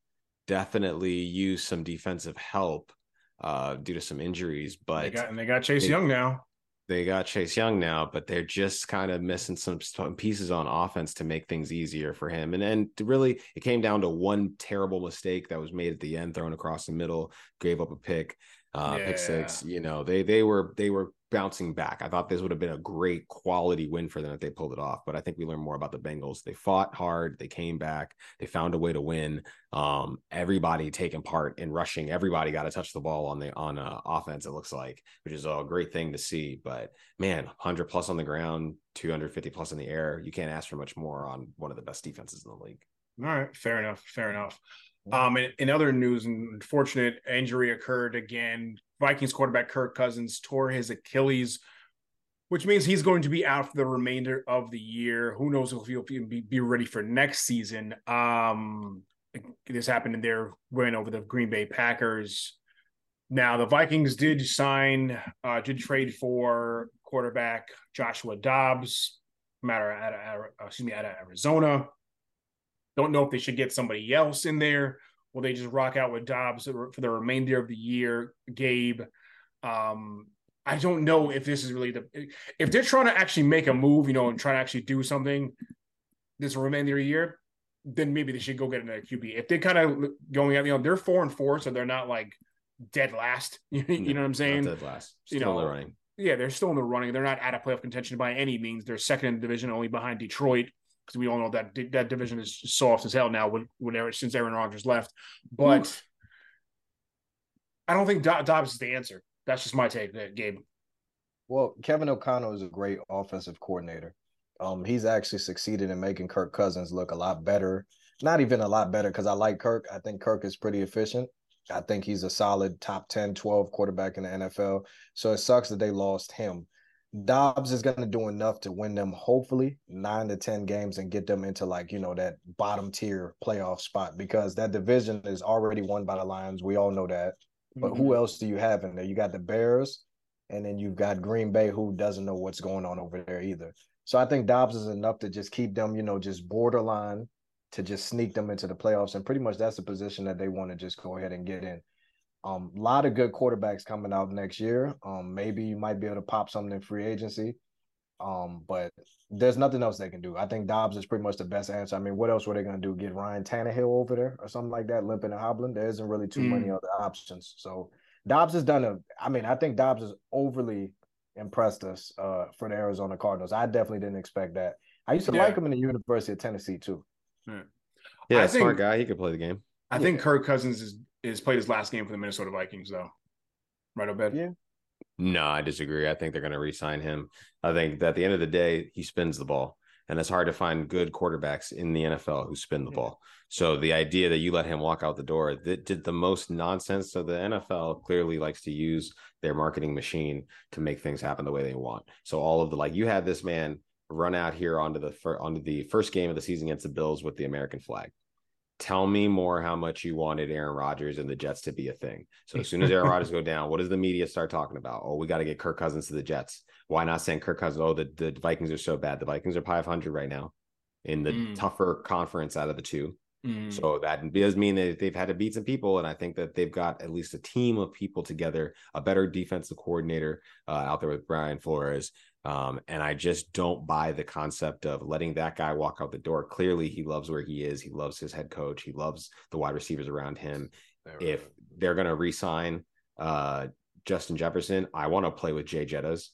definitely use some defensive help uh, due to some injuries, but they got, and they got Chase they, Young now they got Chase Young now, but they're just kind of missing some pieces on offense to make things easier for him. And then really, it came down to one terrible mistake that was made at the end, thrown across the middle, gave up a pick, uh, yeah. pick six. You know, they they were they were bouncing back. I thought this would have been a great quality win for them if they pulled it off. But I think we learned more about the Bengals. They fought hard, they came back, they found a way to win. Um, everybody taking part in rushing, everybody got to touch the ball on the on uh, offense. It looks like, which is a great thing to see. But man, 100 plus on the ground, 250 plus in the air. You can't ask for much more on one of the best defenses in the league. All right, fair enough, fair enough. Um, in, in other news, an unfortunate injury occurred again. Vikings quarterback Kirk Cousins tore his Achilles, which means he's going to be out for the remainder of the year. Who knows if he'll be, be ready for next season? Um, this happened in their win over the Green Bay Packers. Now the Vikings did sign, uh, did trade for quarterback Joshua Dobbs, matter out of, excuse me, out of Arizona. Don't know if they should get somebody else in there. Will they just rock out with Dobbs for the remainder of the year? Gabe, um, I don't know if this is really the if they're trying to actually make a move, you know, and try to actually do something this remainder of the year, then maybe they should go get another QB. If they're kind of going out, you know, they're four and four, so they're not like dead last. you know what I'm saying? dead last. Still you know, in the running. Yeah, they're still in the running. They're not out of playoff contention by any means. They're second in the division, only behind Detroit because we all know that that division is soft as hell now when, whenever since Aaron Rodgers left. But Oof. I don't think Dobbs is the answer. That's just my take, Gabe. Well, Kevin O'Connell is a great offensive coordinator. Um, he's actually succeeded in making Kirk Cousins look a lot better. Not even a lot better because I like Kirk. I think Kirk is pretty efficient. I think he's a solid top 10, 12 quarterback in the NFL. So it sucks that they lost him. Dobbs is going to do enough to win them, hopefully, nine to 10 games and get them into like, you know, that bottom tier playoff spot because that division is already won by the Lions. We all know that. But mm-hmm. who else do you have in there? You got the Bears, and then you've got Green Bay, who doesn't know what's going on over there either. So I think Dobbs is enough to just keep them, you know, just borderline to just sneak them into the playoffs. And pretty much that's the position that they want to just go ahead and get in. Um, a lot of good quarterbacks coming out next year. Um, maybe you might be able to pop something in free agency. Um, but there's nothing else they can do. I think Dobbs is pretty much the best answer. I mean, what else were they going to do? Get Ryan Tannehill over there or something like that, limping and hobbling? There isn't really too mm. many other options. So Dobbs has done a. I mean, I think Dobbs has overly impressed us uh, for the Arizona Cardinals. I definitely didn't expect that. I used to yeah. like him in the University of Tennessee too. Yeah, yeah smart guy. He could play the game. I yeah. think Kirk Cousins is is played his last game for the Minnesota Vikings though. Right, Obed? Yeah. No, I disagree. I think they're going to re-sign him. I think that at the end of the day, he spins the ball, and it's hard to find good quarterbacks in the NFL who spin the yeah. ball. So the idea that you let him walk out the door that did the most nonsense. So the NFL clearly likes to use their marketing machine to make things happen the way they want. So all of the like, you had this man run out here onto the onto the first game of the season against the Bills with the American flag tell me more how much you wanted Aaron Rodgers and the Jets to be a thing. So as soon as Aaron Rodgers go down, what does the media start talking about? Oh, we got to get Kirk Cousins to the Jets. Why not send Kirk Cousins? Oh, the, the Vikings are so bad. The Vikings are 500 right now in the mm. tougher conference out of the two. Mm. So that does mean that they've had to beat some people, and I think that they've got at least a team of people together, a better defensive coordinator uh, out there with Brian Flores, um, and I just don't buy the concept of letting that guy walk out the door. Clearly, he loves where he is. He loves his head coach. He loves the wide receivers around him. If they're going to re-sign uh, Justin Jefferson, I want to play with Jay Jettas.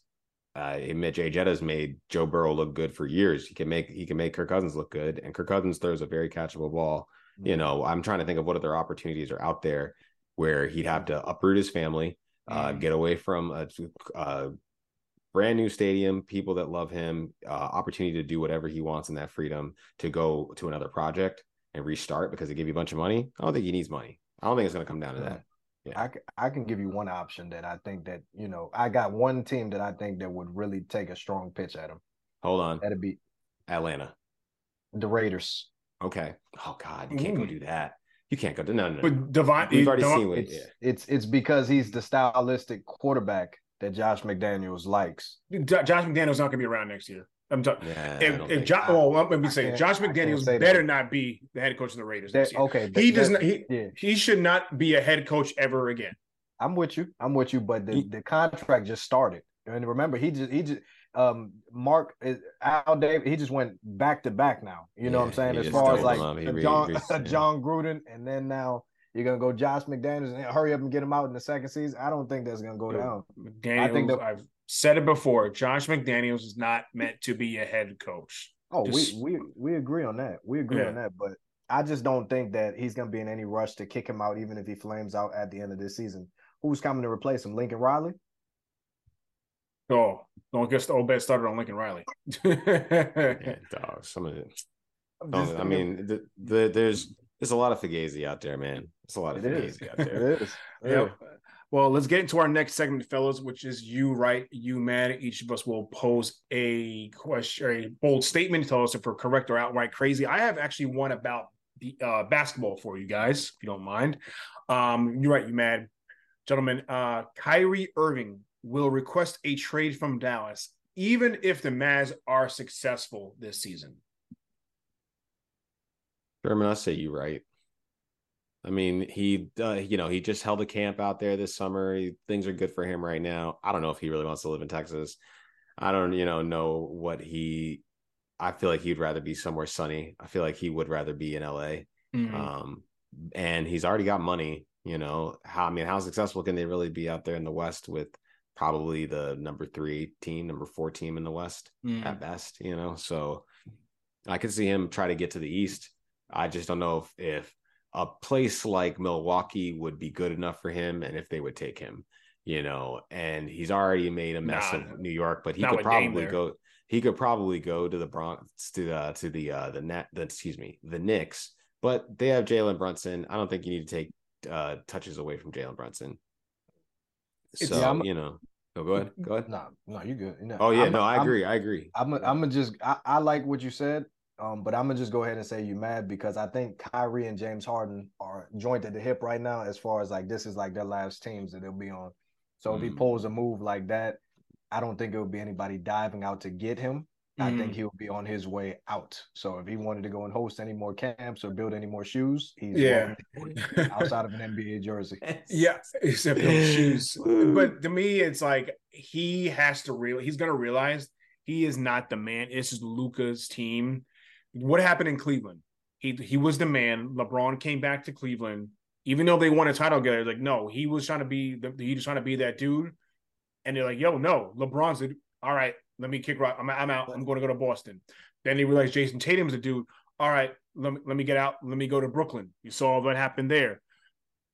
Uh, Jay Jettas made Joe Burrow look good for years. He can make he can make Kirk Cousins look good, and Kirk Cousins throws a very catchable ball. Mm-hmm. You know, I'm trying to think of what other opportunities are out there where he'd have to uproot his family, uh, mm-hmm. get away from a, a brand new stadium, people that love him, uh, opportunity to do whatever he wants in that freedom to go to another project and restart because they give you a bunch of money. I don't think he needs money. I don't think it's going to come down to that. Yeah. I, I can give you one option that I think that, you know, I got one team that I think that would really take a strong pitch at him. Hold on. That'd be Atlanta. The Raiders. Okay. Oh God, you can't go do that. You can't go to no, no. But Divine, we've already seen it. It's, yeah. it's it's because he's the stylistic quarterback that Josh McDaniels likes. Josh McDaniels not going to be around next year. I'm talking. Yeah, if, if Josh, well, let me say, Josh McDaniels better that. not be the head coach of the Raiders. That, okay, he does not. He, yeah. he should not be a head coach ever again. I'm with you. I'm with you. But the, he, the contract just started, and remember, he just he just um Mark Al Davis. He just went back to back now. You know yeah, what I'm saying? As far as like John Jon Gruden, and then now you're gonna go Josh McDaniels and hurry up and get him out in the second season. I don't think that's gonna go down. McDaniels, I think that, I've said it before. Josh McDaniels is not meant to be a head coach. Oh, just, we we we agree on that. We agree yeah. on that, but I just don't think that he's gonna be in any rush to kick him out, even if he flames out at the end of this season. Who's coming to replace him? Lincoln Riley. Oh, don't get the old bet started on Lincoln Riley. yeah, dog. Some of it. I mean, the, the, there's There's a lot of Fugazi out there, man. There's a lot of It Fugazi is. out there. It is. Yeah. Well, let's get into our next segment, fellas, which is you right, you mad. Each of us will pose a question, a bold statement. to Tell us if we're correct or outright crazy. I have actually one about the uh, basketball for you guys, if you don't mind. Um, you're right, you mad, gentlemen. Uh, Kyrie Irving will request a trade from Dallas, even if the Mavs are successful this season. Sherman, I'll say you right. I mean, he, uh, you know, he just held a camp out there this summer. He, things are good for him right now. I don't know if he really wants to live in Texas. I don't, you know, know what he. I feel like he'd rather be somewhere sunny. I feel like he would rather be in LA. Mm-hmm. Um, and he's already got money. You know, how I mean, how successful can they really be out there in the West with probably the number three team, number four team in the West Mhm. at best? You know, so I could see him try to get to the East. I just don't know if if a place like Milwaukee would be good enough for him and if they would take him, you know, and he's already made a mess Nah, of New York, but he could probably go he could probably go to the Bronx to uh to the uh the net the, excuse me, the Knicks, but they have Jalen Brunson. I don't think you need to take uh touches away from Jalen Brunson. So, Yeah, you know, no, go ahead. Go ahead. No, no, you're good. No, Oh yeah, I'm- no, I I'm- agree. I agree. I'm I'm gonna just I, I like what you said, um, but I'm gonna just go ahead and say you mad because I think Kyrie and James Harden are joint at the hip right now as far as like this is like their last teams that they'll be on. So if he Mm. pulls a move like that, I don't think it would be anybody diving out to get him. I think Mhm. he'll be on his way out. So if he wanted to go and host any more camps or build any more shoes, he's Yeah. willing to do it outside of an NBA jersey. Yeah, except no shoes. But to me, it's like he has to real. He's gonna realize he is not the man. This is Luka's team. What happened in Cleveland? He he was the man. LeBron came back to Cleveland, even though they won a title together. Like, no, he was trying to be the he was trying to be that dude. And they're like, yo, no, LeBron's the all right. Let me kick right. I'm, I'm out. I'm going to go to Boston. Then they realized Jayson Tatum's a dude. All right, let me let me get out. Let me go to Brooklyn. You saw what happened there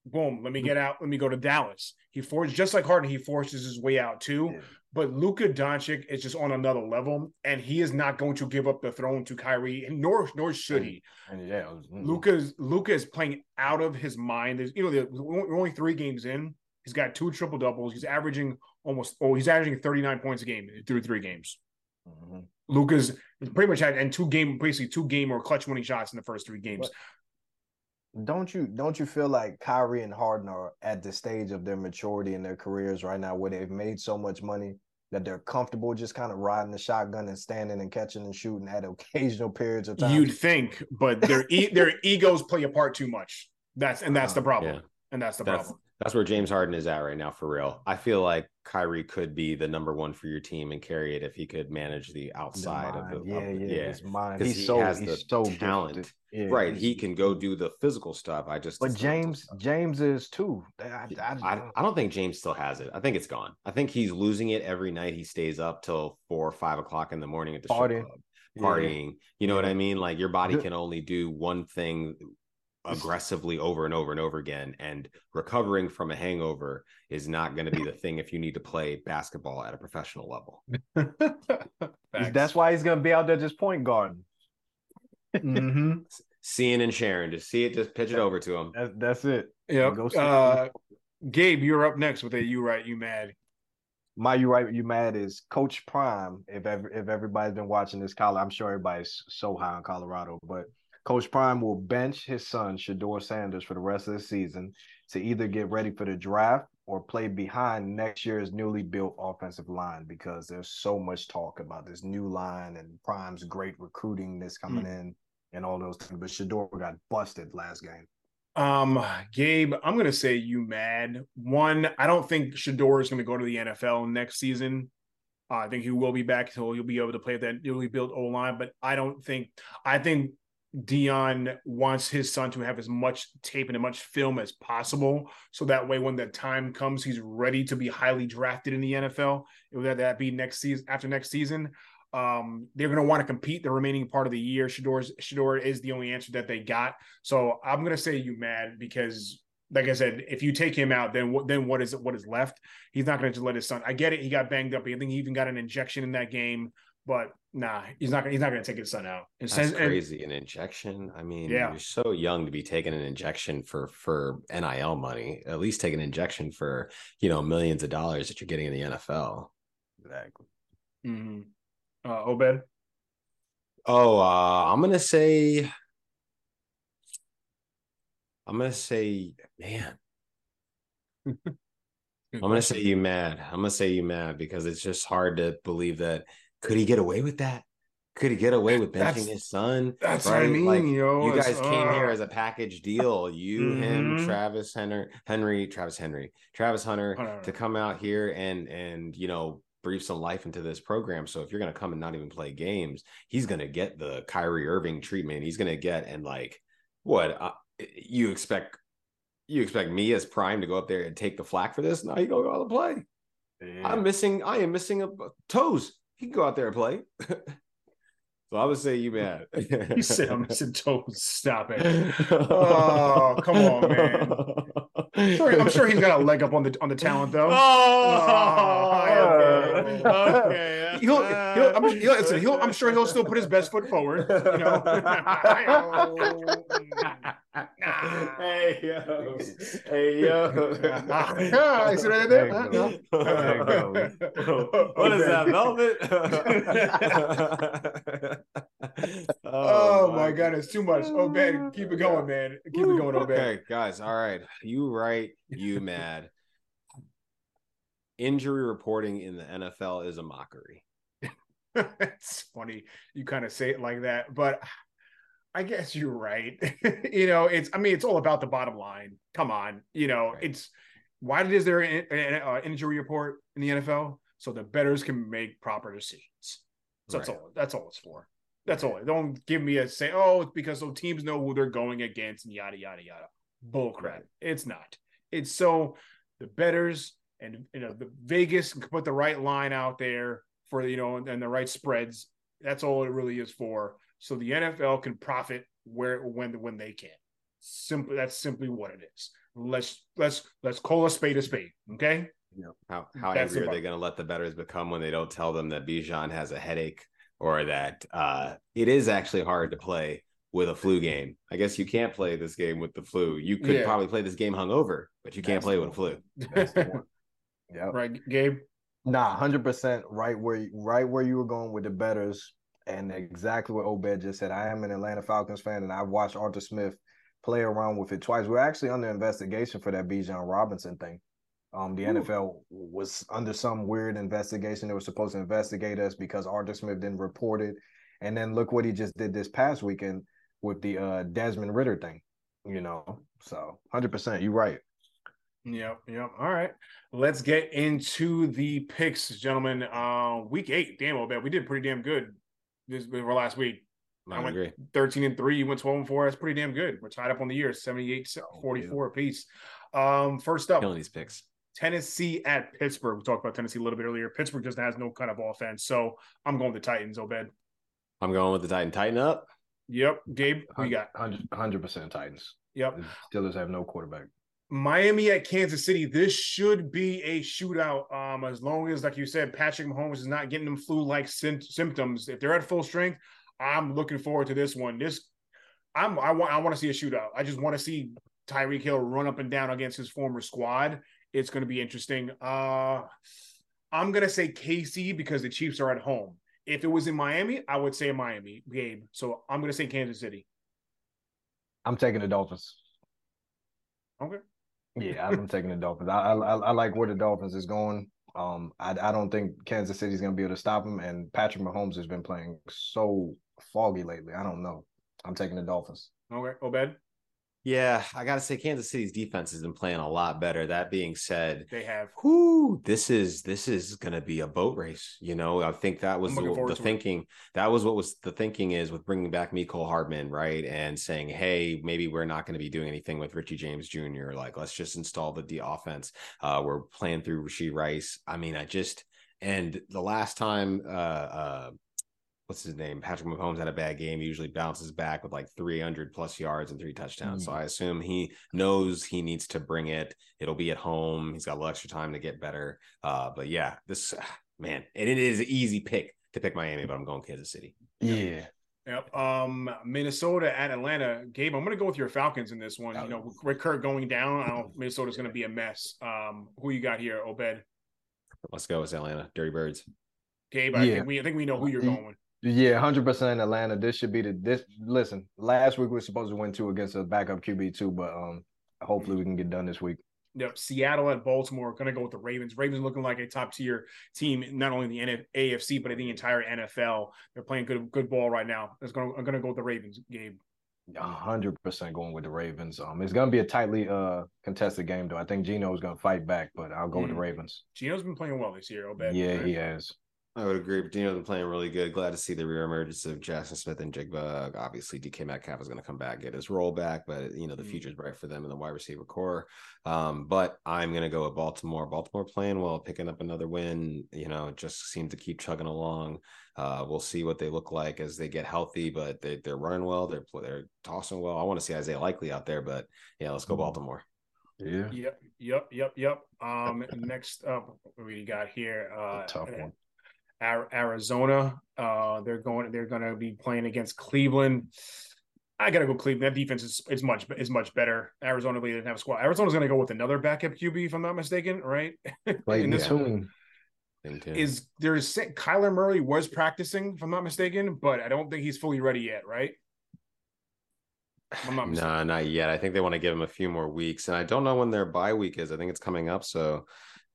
boom, let me get out, let me go to Dallas. He forged just like Harden, he forces his way out too. Yeah. But Luka Doncic is just on another level, and he is not going to give up the throne to Kyrie, and nor nor should he. And yeah. Luka's Luka is playing out of his mind. There's you know the- we're only three games in. He's got two triple doubles. He's averaging almost oh he's averaging 39 points a game through three games. Mhm. Luka's pretty much had and two game basically two game or clutch winning shots in the first three games. Don't you don't you feel like Kyrie and Harden are at the stage of their maturity in their careers right now where they've made so much money that they're comfortable just kind of riding the shotgun and standing and catching and shooting at occasional periods of time? You'd think, but their e- their egos play a part too much. That's and that's the Uh, problem. Yeah. And that's the That's problem. that's where James Harden is at right now for real. I feel like Kyrie could be the number one for your team and carry it if he could manage the The outside of the yeah, of the- yeah, his mind. 'Cause He's he so has he's the so talent. gifted. Yeah, right. He can go do the physical stuff. I just But it's the mental James. James is too. I, I, I, I don't think James still has it. I think it's gone. I think he's losing it every night. He stays up till four or five o'clock in the morning at the strip Partying. club, yeah. partying. You know what I mean? Like your body can only do one thing aggressively over and over and over again. And recovering from a hangover is not going to be the thing if you need to play basketball at a professional level. That's why he's gonna be out there just point guarding. Hmm Seeing and sharing, just see it, just pitch it over to him. That's that's it. Yep. Go see- Uh, Gabe, you're up next with a you right, you mad. My you right, you mad is Coach Prime. If ever if everybody's been watching this college, I'm sure everybody's so high on Colorado, but Coach Prime will bench his son Shedeur Sanders for the rest of the season to either get ready for the draft or play behind next year's newly built offensive line because there's so much talk about this new line and Prime's great recruiting that's coming in and all those things. But Shedeur got busted last game. Um, Gabe, I'm gonna say you mad. One, I don't think Shedeur is gonna go to the NFL next season. Uh, I think he will be back, so he'll be able to play that newly built O line. But I don't think I think Deion wants his son to have as much tape and as much film as possible, so that way when the time comes, he's ready to be highly drafted in the NFL. Whether that be next season, after next season, um, they're going to want to compete the remaining part of the year. Shedeur's Shedeur is the only answer that they got. So I'm going to say you mad because, like I said, if you take him out, then what? Then what is what is left? He's not going to just let his son. I get it. He got banged up. I think he even got an injection in that game. But nah, he's not gonna he's not gonna take his son out. And That's crazy. And, An injection. I mean, yeah. you're so young to be taking an injection for for NIL money. At least take an injection for you know millions of dollars that you're getting in the NFL. Exactly. Mm-hmm. Uh, Obed. Oh, uh, I'm gonna say. I'm gonna say, man. I'm gonna say you mad. I'm gonna say you mad because it's just hard to believe that could he get away with that? Could he get away with benching his son? That's right? what I mean. Like, yo, you guys came uh, here as a package deal. You, mm-hmm. him, Travis Henry, Henry, Travis Henry, Travis Hunter, to come out here and and you know breathe some life into this program. So if you're gonna come and not even play games, he's gonna get the Kyrie Irving treatment. He's gonna get and like what uh, you expect. You expect me as Prime to go up there and take the flack for this? Now you go out and play. Yeah. I'm missing. I am missing a, toes. He can go out there and play. So I would say you mad. he said I'm missing toes. Stop it. Oh, come on, man. I'm sure, I'm sure he's got a leg up on the on the talent though. Oh, oh okay. okay. He'll, he'll, I'm, he'll, listen, he'll, I'm sure he'll still put his best foot forward. You know. hey yo, hey yo. Ah, I see right there. What is that, velvet? oh, oh, my god, it's too much. Oh man, keep it going, man. Keep it going, oh Okay, guys. All right. You right, you mad. Injury reporting in the NFL is a mockery. it's funny you kind of say it like that, but I guess you're right. you know, it's I mean, it's all about the bottom line. Come on, you know, right. it's why is there an, an uh, injury report in the NFL so the betters can make proper decisions. So right. that's all. That's all it's for. That's all. Don't give me a say. Oh, it's because those teams know who they're going against and yada yada yada. Bull crap. Right. It's not. It's so the betters and you know the Vegas can put the right line out there for you know and the right spreads. That's all it really is for. So the NFL can profit where when when they can. Simply that's simply what it is. Let's let's let's call a spade a spade. Okay. Yeah. How how angry are they going to let the betters become when they don't tell them that Bijan has a headache or that uh, it is actually hard to play with a flu game. I guess you can't play this game with the flu. You could yeah. probably play this game hungover, but you can't That's play with a flu. That's the one. Yeah. Right, Gabe. Nah, hundred percent right where right where you were going with the betters, and exactly what Obed just said. I am an Atlanta Falcons fan, and I've watched Arthur Smith play around with it twice. We're actually under investigation for that Bijan Robinson thing. Um, the Ooh. NFL was under some weird investigation. They were supposed to investigate us because Arthur Smith didn't report it. And then look what he just did this past weekend with the uh, Desmond Ridder thing, you know. So 100%, you're right. Yep, yep. All right. Let's get into the picks, gentlemen. Uh week 8. Damn, I bet we did pretty damn good this for last week. I, I went agree. 13 and 3, you went 12 and 4. That's pretty damn good. We're tied up on the year, 78 44 apiece. Um first up. Killing these picks. Tennessee at Pittsburgh. We talked about Tennessee a little bit earlier. Pittsburgh just has no kind of offense. So I'm going with the Titans, Obed. I'm going with the Titan. Tighten up. Yep. Gabe, we got? 100% Titans. Yep. The Steelers have no quarterback. Miami at Kansas City. This should be a shootout. Um, as long as, like you said, Patrick Mahomes is not getting them flu-like symptoms. If they're at full strength, I'm looking forward to this one. This, I'm, I want, I want to see a shootout. I just want to see Tyreek Hill run up and down against his former squad it's going to be interesting. Uh, I'm going to say KC because the Chiefs are at home. If it was in Miami, I would say Miami game. So I'm going to say Kansas City. I'm taking the Dolphins. Okay. Yeah, I'm taking the Dolphins. I, I, I like where the Dolphins is going. Um, I I don't think Kansas City is going to be able to stop them. And Patrick Mahomes has been playing so foggy lately. I don't know. I'm taking the Dolphins. Okay, Obed. Yeah, I gotta say, Kansas City's defense has been playing a lot better. That being said, they have. Whoo, this is this is gonna be a boat race. You know, I think that was the, the thinking. It. That was what was the thinking is with bringing back Mecole Hardman, right, and saying, hey, maybe we're not going to be doing anything with Richie James Jr. Like, let's just install the D offense. Uh, we're playing through Rashee Rice. I mean, I just and the last time uh, uh, what's his name? Patrick Mahomes had a bad game. He usually bounces back with like 300 plus yards and three touchdowns. Mm-hmm. So mm. I assume he knows he needs to bring it. It'll be at home. He's got a little extra time to get better. Uh, but yeah, this man, and it is an easy pick to pick Miami, but I'm going Kansas City. Yeah. Yep. Um, Minnesota at Atlanta. Gabe, I'm going to go with your Falcons in this one. You know, with Kirk going down, I don't. Minnesota's going to be a mess. Um, who you got here, Obed? Let's go with Atlanta. Dirty Birds. Gabe, I yeah. think we I think we know who you're going with. Yeah, hundred percent Atlanta. This should be the this. Listen, last week we were supposed to win two against a backup QB two, but um, hopefully we can get done this week. Yep, Seattle at Baltimore. Are Going to go with the Ravens. Ravens looking like a top tier team, not only in the AFC but in the entire NFL. They're playing good good ball right now. It's going. I'm going to go with the Ravens. Gabe. hundred percent going with the Ravens. Um, it's going to be a tightly uh contested game though. I think Geno is going to fight back, but I'll go mm. with the mm. Ravens. Geno's been playing well this year. Obed. Yeah, right? he has. I would agree. Geno's been playing really good. Glad to see the reemergence of Jackson Smith-Njigba. Obviously, DK Metcalf is going to come back, get his role back, but you know the mm-hmm. future's bright for them in the wide receiver corps. Um, but I'm going to go with Baltimore. Baltimore playing well, picking up another win. You know, just seem to keep chugging along. Uh, we'll see what they look like as they get healthy, but they, they're running well. They're they're tossing well. I want to see Isaiah Likely out there, but yeah, let's go mm-hmm. Baltimore. Yeah. Yep. Yep. Yep. Yep. Um, next up, we got here. Uh, tough one. Arizona. Uh, they're going. They're going to be playing against Cleveland. I gotta go Cleveland. That defense is, is much is much better. Arizona really didn't have a squad. Arizona's gonna go with another backup QB, if I'm not mistaken, right? Like this one, is there's Kyler Murray was practicing, if I'm not mistaken, but I don't think he's fully ready yet, right? I'm not nah, not yet. I think they want to give him a few more weeks, and I don't know when their bye week is. I think it's coming up, so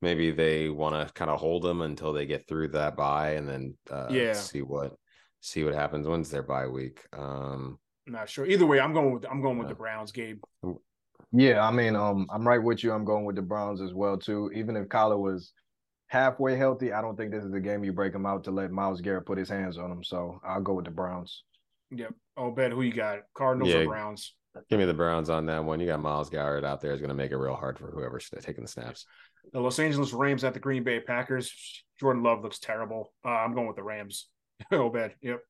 maybe they want to kind of hold them until they get through that bye and then uh, yeah. see what see what happens. When's their bye week? Um not sure. Either way i'm going with i'm going with the browns gabe. Yeah i mean um i'm right with you. I'm going with the browns as well too. Even if Kyler was halfway healthy i don't think this is the game you break him out to let myles garrett put his hands on him. So i'll go with the browns. Yep. Oh ben who you got cardinals yeah. or browns? Give me the Browns on that one. You got Myles Garrett out there. Is going to make it real hard for whoever's taking the snaps. The Los Angeles Rams at the Green Bay Packers. Jordan Love looks terrible. Uh, I'm going with the Rams. oh, bad. Yep.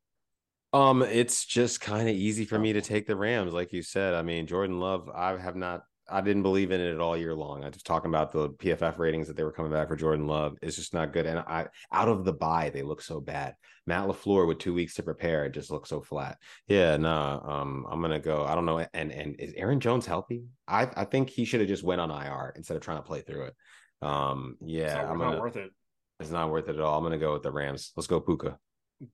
Um, it's just kind of easy for me to take the Rams, like you said. I mean, Jordan Love, I have not, I didn't believe in it all year long. I was talking about the PFF ratings that they were coming back for Jordan Love. It's just not good. And I, out of the bye, they look so bad. Matt LaFleur with two weeks to prepare, it just looks so flat. Yeah, nah, um, I'm gonna go. I don't know. And and is Aaron Jones healthy? I I think he should have just went on IR instead of trying to play through it. Um, yeah, it's I'm gonna, not worth it. It's not worth it at all. I'm gonna go with the Rams. Let's go Puka.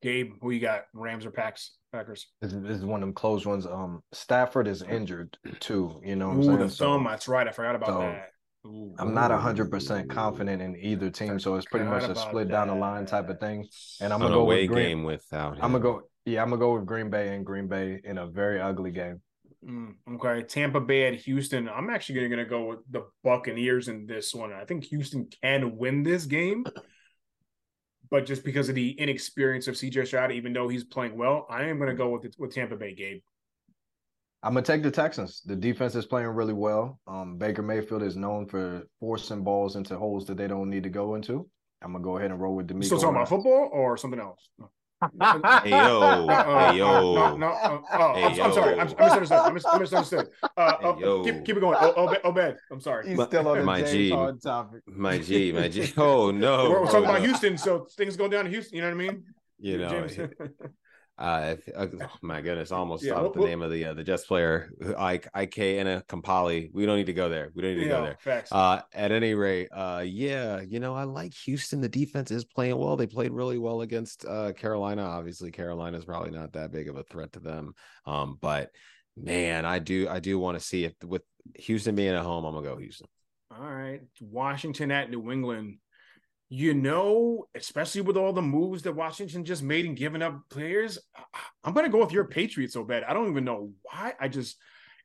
Gabe, who you got? Rams or Packs? Packers. This is, this is one of them close ones. Um, Stafford is injured too. You know, Ooh, the so, thumb. That's right. I forgot about so, that. Ooh, I'm not hundred percent confident in either team, so it's pretty much a split that. down the line type of thing. And I'm gonna go with Green, game without. Him. I'm gonna go. Yeah, I'm gonna go with Green Bay and Green Bay in a very ugly game. Mm, okay, Tampa Bay at Houston. I'm actually going to go with the Buccaneers in this one. I think Houston can win this game, but just because of the inexperience of CJ Stroud, even though he's playing well, I am going to go with it, with Tampa Bay. Gabe. I'm gonna take the Texans. The defense is playing really well. Um, Baker Mayfield is known for forcing balls into holes that they don't need to go into. I'm gonna go ahead and roll with DeMeco. Still talking about football or something else? hey yo, uh, hey yo. No, no, uh, oh, hey, I'm, I'm, sorry. I'm, I'm misunderstood. I'm, mis- I'm misunderstood. Uh, hey, uh, keep, keep it going. Oh, oh, Obed, I'm sorry. He's still on my James G, topic. My G, my G. Oh no, we're, we're talking about Houston, so things going down in Houston. You know what I mean? You know. Uh, oh my goodness, almost yeah, thought the name of the uh, the Jets player, Ike Ike and a Kampali. We don't need to go there. We don't need to yeah, go there. Facts. Uh, at any rate, uh, yeah, you know, I like Houston. The defense is playing well. They played really well against uh, Carolina. Obviously, Carolina is probably not that big of a threat to them. Um, but man, I do I do want to see if with Houston being at home, I'm gonna go Houston. All right, Washington at New England you know, especially with all the moves that Washington just made and giving up players, I'm going to go with your Patriots so bad. I don't even know why. I just,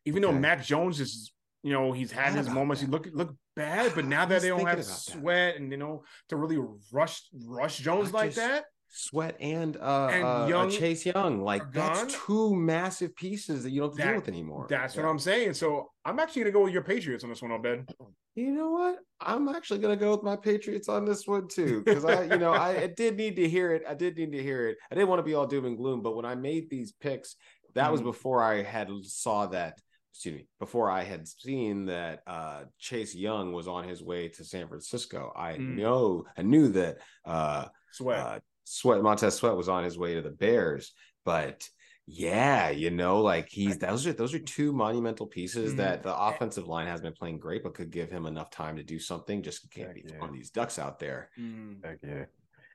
even okay. though Mac Jones is, you know, he's had his moments. That. He look look bad, but now that they don't have to sweat that. and you know to really rush rush Jones I like just, that, Sweat and uh, and uh, Young, Chase Young, like that's two massive pieces that you don't have to that, deal with anymore. That's yeah. what I'm saying. So I'm actually gonna go with your Patriots on this one, Obed. You know what? I'm actually gonna go with my Patriots on this one too, because I, you know, I, I, did need to hear it. I did need to hear it. I didn't want to be all doom and gloom, but when I made these picks, that mm-hmm. was before I had saw that. Excuse me. Before I had seen that uh, Chase Young was on his way to San Francisco, I mm. know I knew that uh, Sweat. Uh, Sweat Montez Sweat was on his way to the Bears, but yeah, you know, like he's those are those are two monumental pieces mm-hmm. that the offensive line has been playing great, but could give him enough time to do something. Just can't Heck be yeah. these ducks out there. Mm. Heck yeah.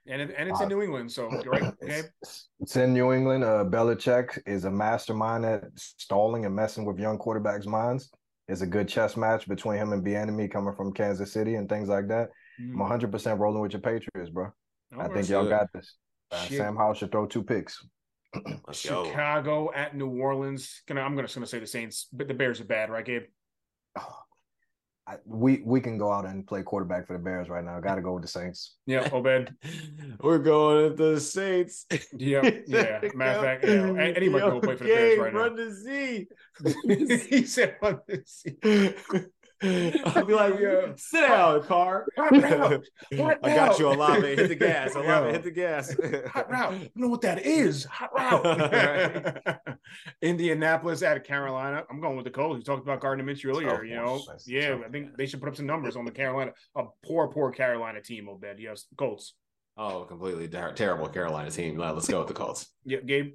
And, it, and it's uh, in New England, so right. Okay. It's, it's, in New England. Uh, Belichick is a mastermind at stalling and messing with young quarterbacks' minds. It's a good chess match between him and Bieniemy coming from Kansas City and things like that. Mm. I'm 100 percent rolling with your Patriots, bro. All I think y'all got this. Uh, Sam Howell should throw two picks. Chicago at New Orleans. Gonna, I'm gonna, gonna say the Saints, but the Bears are bad, right, Gabe? Oh, I, we we can go out and play quarterback for the Bears right now. Got to go with the Saints. Yeah, Obed. We're going with the Saints. Yep. Yeah. Matter of fact, you know, anybody can go play for the Bears right run now. Run to Z. he said run to Z. I'll be like, yeah. sit down, car. Hot route. Hot I got you, a Olave. Hit the gas. Olave, hit the gas. Hot route. You know what that is? Hot route. Indianapolis at Carolina. I'm going with the Colts. You talked about Gardner Minshew earlier. Oh, you know, yeah, I think they should put up some numbers on the Carolina. A poor, poor Carolina team. Obed. Yes, Colts. Oh, completely ter- terrible Carolina team. let's go with the Colts. Yeah, Gabe.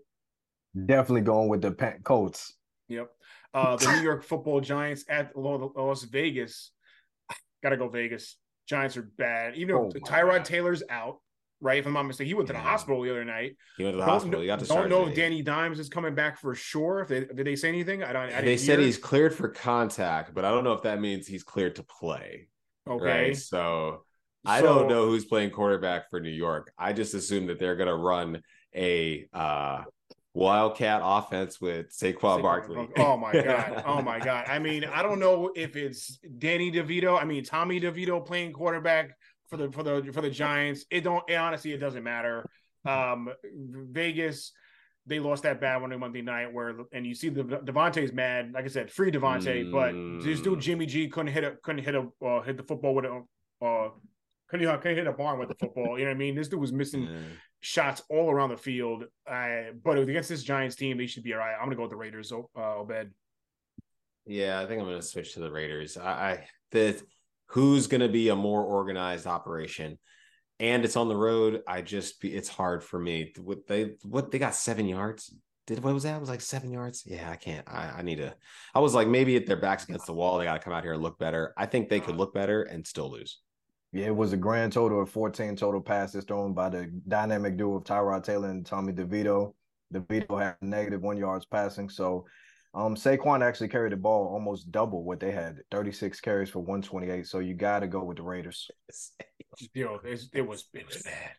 Definitely going with the Colts. Yep. Uh, the New York Football Giants at Las Vegas. Gotta go Vegas. Giants are bad. Even though oh Tyrod God. Taylor's out, right? If I'm not mistaken, he went to the hospital the other night. He went to the don't, hospital. He got to don't know if Danny Dimes is coming back for sure. If they, did they say anything? I don't. I they said he's cleared for contact, but I don't know if that means he's cleared to play. Okay, right? so, so I don't know who's playing quarterback for New York. I just assume that they're going to run a uh, Wildcat offense with Saquon, Saquon Barkley. Oh my god! Oh my god! I mean, I don't know if it's Danny DeVito. I mean, Tommy DeVito playing quarterback for the for the for the Giants. It don't it, honestly. It doesn't matter. Um, Vegas, they lost that bad one on Monday night. Where and you see the Davante's mad. Like I said, free Davante, mm. but this dude Jimmy G couldn't hit a couldn't hit a uh, hit the football with a uh, couldn't, couldn't hit a barn with the football. You know what I mean? This dude was missing shots all around the field. Uh, but against this Giants team, they should be all right. I'm gonna go with the Raiders. Uh, Obed. Yeah, I think I'm gonna switch to the Raiders. I, I the who's gonna be a more organized operation, and it's on the road. I just it's hard for me. What they what they got seven yards. Did what was that? It was like seven yards. Yeah, I can't. I, I need to. I was like, maybe if their backs against the wall, they got to come out here and look better. I think they could look better and still lose. Yeah, it was a grand total of 14 total passes thrown by the dynamic duo of Tyrod Taylor and Tommy DeVito. DeVito had negative one yards passing. So um Saquon actually carried the ball almost double what they had, 36 carries for 128. So you got to go with the Raiders. Yo, it, it was it was bad.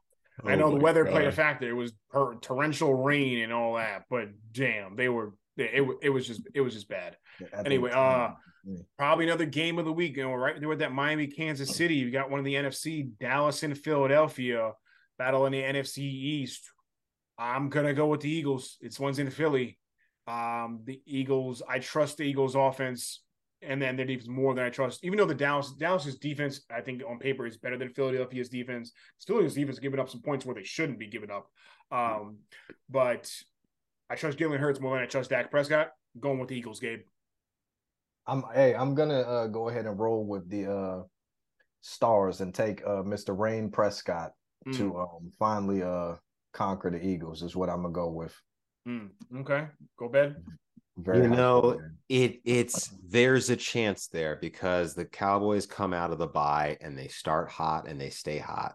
Oh I know the weather God. played a factor. It was per- torrential rain and all that, but damn, they were it, it was just it was just bad. Yeah, anyway, uh Probably another game of the week. You know, right there with that Miami, Kansas City. You got one of the NFC, Dallas and Philadelphia, battle in the NFC East. I'm gonna go with the Eagles. It's one's in Philly. Um, the Eagles. I trust the Eagles offense, and then their defense more than I trust. Even though the Dallas Dallas's defense, I think on paper is better than Philadelphia's defense. Still, his defense giving up some points where they shouldn't be giving up. Um, but I trust Jalen Hurts more than I trust Dak Prescott. going with the Eagles, Gabe. I'm hey, I'm gonna uh, go ahead and roll with the uh, stars and take uh, Mr. Rain Prescott mm. to um, finally uh, conquer the Eagles. Is what I'm gonna go with. Mm. Okay, go bed. Very you know, it it's there's a chance there because the Cowboys come out of the bye and they start hot and they stay hot.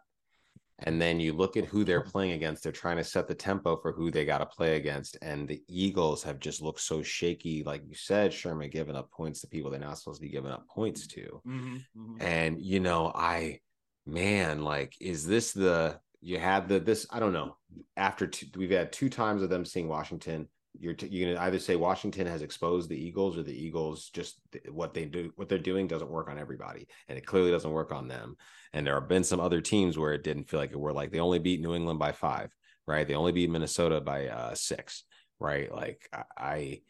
And then you look at who they're playing against. They're trying to set the tempo for who they got to play against. And the Eagles have just looked so shaky. Like you said, Sherman giving up points to people they're not supposed to be giving up points to. Mm-hmm, mm-hmm. And, you know, I, man, like, is this the, you had the, this, I don't know. After two, we've had two times of them seeing Washington you're t- you can either say Washington has exposed the Eagles or the Eagles just what they do what they're doing doesn't work on everybody and it clearly doesn't work on them and there have been some other teams where it didn't feel like it were like they only beat New England by 5 right they only beat Minnesota by uh 6 right like I,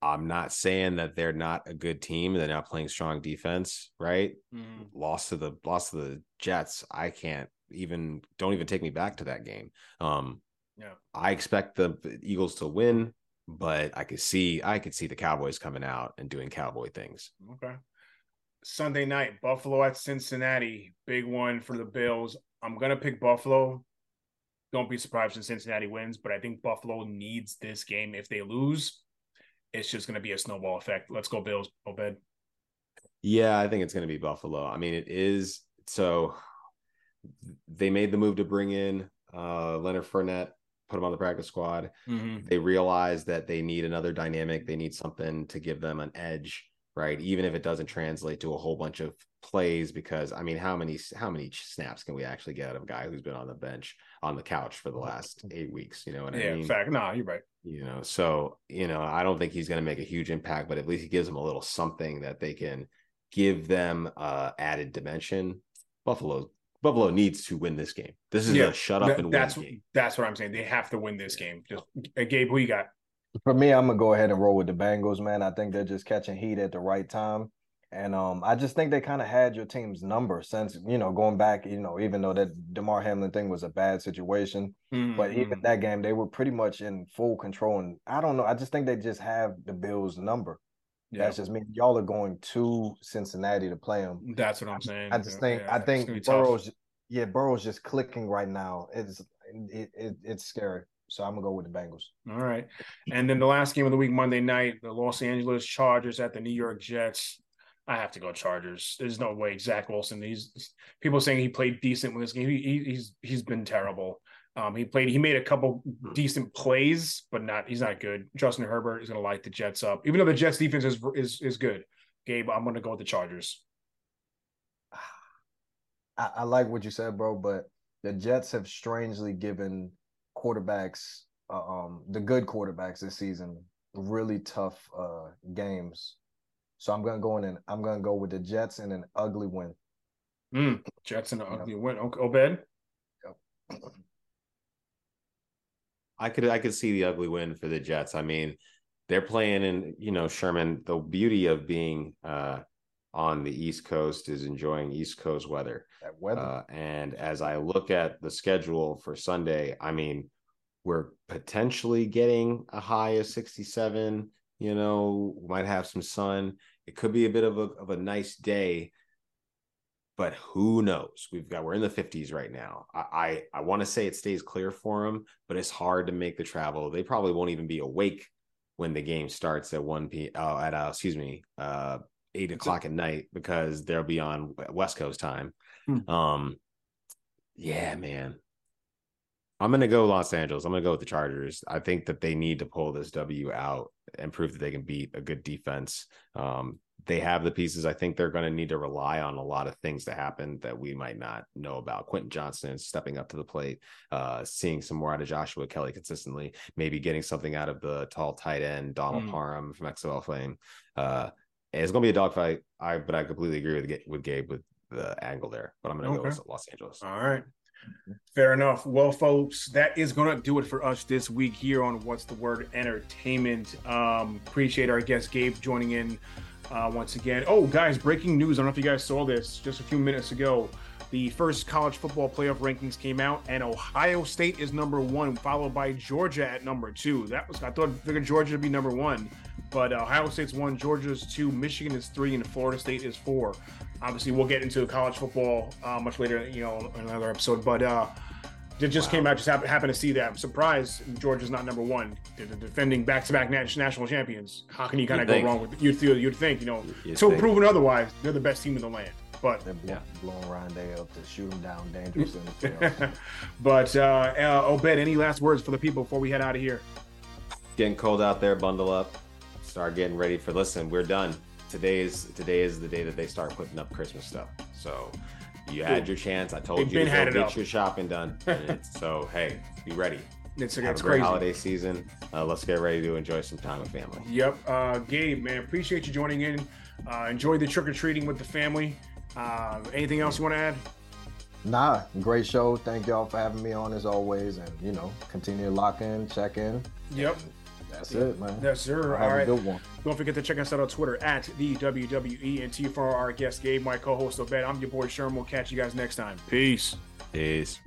I am not saying that they're not a good team they're not playing strong defense right mm. lost to the lost to the Jets I can't even don't even take me back to that game um yeah. I expect the Eagles to win, but I could see I could see the Cowboys coming out and doing cowboy things. Okay. Sunday night, Buffalo at Cincinnati. Big one for the Bills. I'm gonna pick Buffalo don't be surprised if Cincinnati wins, but I think Buffalo needs this game. If they lose, it's just going to be a snowball effect. Let's go Bills, Obed. Yeah, I think it's going to be Buffalo. I mean, it is so they made the move to bring in uh, Leonard Fournette, put him on the practice squad. Mm-hmm. They realize that they need another dynamic. They need something to give them an edge, right? Even if it doesn't translate to a whole bunch of plays, because I mean, how many how many snaps can we actually get out of a guy who's been on the bench on the couch for the last eight weeks? You know what yeah, I mean? In fact, no, nah, you're right. You know, so you know, I don't think he's going to make a huge impact, but at least he gives them a little something that they can give them uh added dimension. Buffalo Buffalo needs to win this game. This is yeah, a shut up that, and that's, win game. That's what I'm saying. They have to win this game. Just Gabe, who you got? For me, I'm gonna go ahead and roll with the Bengals, man. I think they're just catching heat at the right time. And um, I just think they kind of had your team's number since, you know, going back, you know, even though that Damar Hamlin thing was a bad situation. Mm-hmm. But even that game, they were pretty much in full control. And I don't know. I just think they just have the Bills' number. Yeah. That's just me. Y'all are going to Cincinnati to play them. That's what I'm saying. I just think yeah, I think Burrow's tough. yeah Burrow's just clicking right now. It's it, it, it's scary. So I'm gonna go with the Bengals. All right, and then the last game of the week, Monday night, the Los Angeles Chargers at the New York Jets. I have to go Chargers. There's no way Zach Wilson. He's people saying he played decent with this game. He, he's he's been terrible. Um, he played. He made a couple hmm. decent plays, but not. He's not good. Justin Herbert is going to light the Jets up, even though the Jets defense is is is good. Gabe, I'm going to go with the Chargers. I, I like what you said, bro, but the Jets have strangely given quarterbacks, uh, um, the good quarterbacks this season, really tough uh games. So I'm gonna go in and I'm gonna go with the Jets in an ugly win. Mm, Jets in an ugly win. Okay, Obed. Yep. I could I could see the ugly win for the Jets. I mean, they're playing in you know Sherman. The beauty of being uh, on the East Coast is enjoying East Coast weather. That weather. Uh, and as I look at the schedule for Sunday, I mean, we're potentially getting a high of 67. You know, might have some sun. It could be a bit of a of a nice day but who knows? We've got we're in the 50s right now. I I, I want to say it stays clear for them, but it's hard to make the travel. They probably won't even be awake when the game starts at 1 p. Oh, at uh, excuse me, uh, eight o'clock at night because they'll be on West Coast time. Hmm. Um, yeah, man. I'm gonna go Los Angeles. I'm gonna go with the Chargers. I think that they need to pull this W out and prove that they can beat a good defense. Um, they have the pieces. I think they're going to need to rely on a lot of things to happen that we might not know about. Quentin Johnston stepping up to the plate, uh, seeing some more out of Joshua Kelley consistently, maybe getting something out of the tall tight end Donald mm. Parham from XFL fame. Uh, it's going to be a dogfight. I but I completely agree with with Gabe with the angle there. But I'm going to okay. go with Los Angeles. All right. Fair enough. Well, folks, that is going to do it for us this week here on What's the Word Entertainment. Um, appreciate our guest Gabe joining in uh, once again. Oh, guys, breaking news. I don't know if you guys saw this just a few minutes ago. The first college football playoff rankings came out, and Ohio State is number one, followed by Georgia at number two. That was I thought I figured Georgia would be number one, but uh, Ohio State's one, Georgia's two, Michigan is three, and Florida State is four. Obviously, we'll get into college football uh, much later, you know, in another episode. But uh, it just wow. came out. Just happened, happened to see that. I'm surprised Georgia's not number one. They're defending back-to-back national champions. How can you kind of go wrong with? You'd feel. You'd think. You know. You'd so proven otherwise, they're the best team in the land. But they're yeah. blowing Ryan Day up to shoot him down dangerously. but uh, uh, Obed, any last words for the people before we head out of here? Getting cold out there. Bundle up. Start getting ready for. Listen, we're done. Today is today is the day that they start putting up Christmas stuff. So you had your chance. I told They've you to go get up. your shopping done. so hey, be ready. It's, Have it's a great crazy. holiday season. Uh, let's get ready to enjoy some time with family. Yep, uh, Gabe, man, appreciate you joining in. Uh, enjoy the trick or treating with the family. Uh, anything else you want to add? Nah, great show. Thank y'all for having me on as always, and you know, continue to lock in, check in. Yep. That's it, man. Yes, sir. All right. good one. Don't forget to check us out on Twitter at the WWE and T for our guest Gabe, my co-host Obed. I'm your boy Sherman. We'll catch you guys next time. Peace. Peace.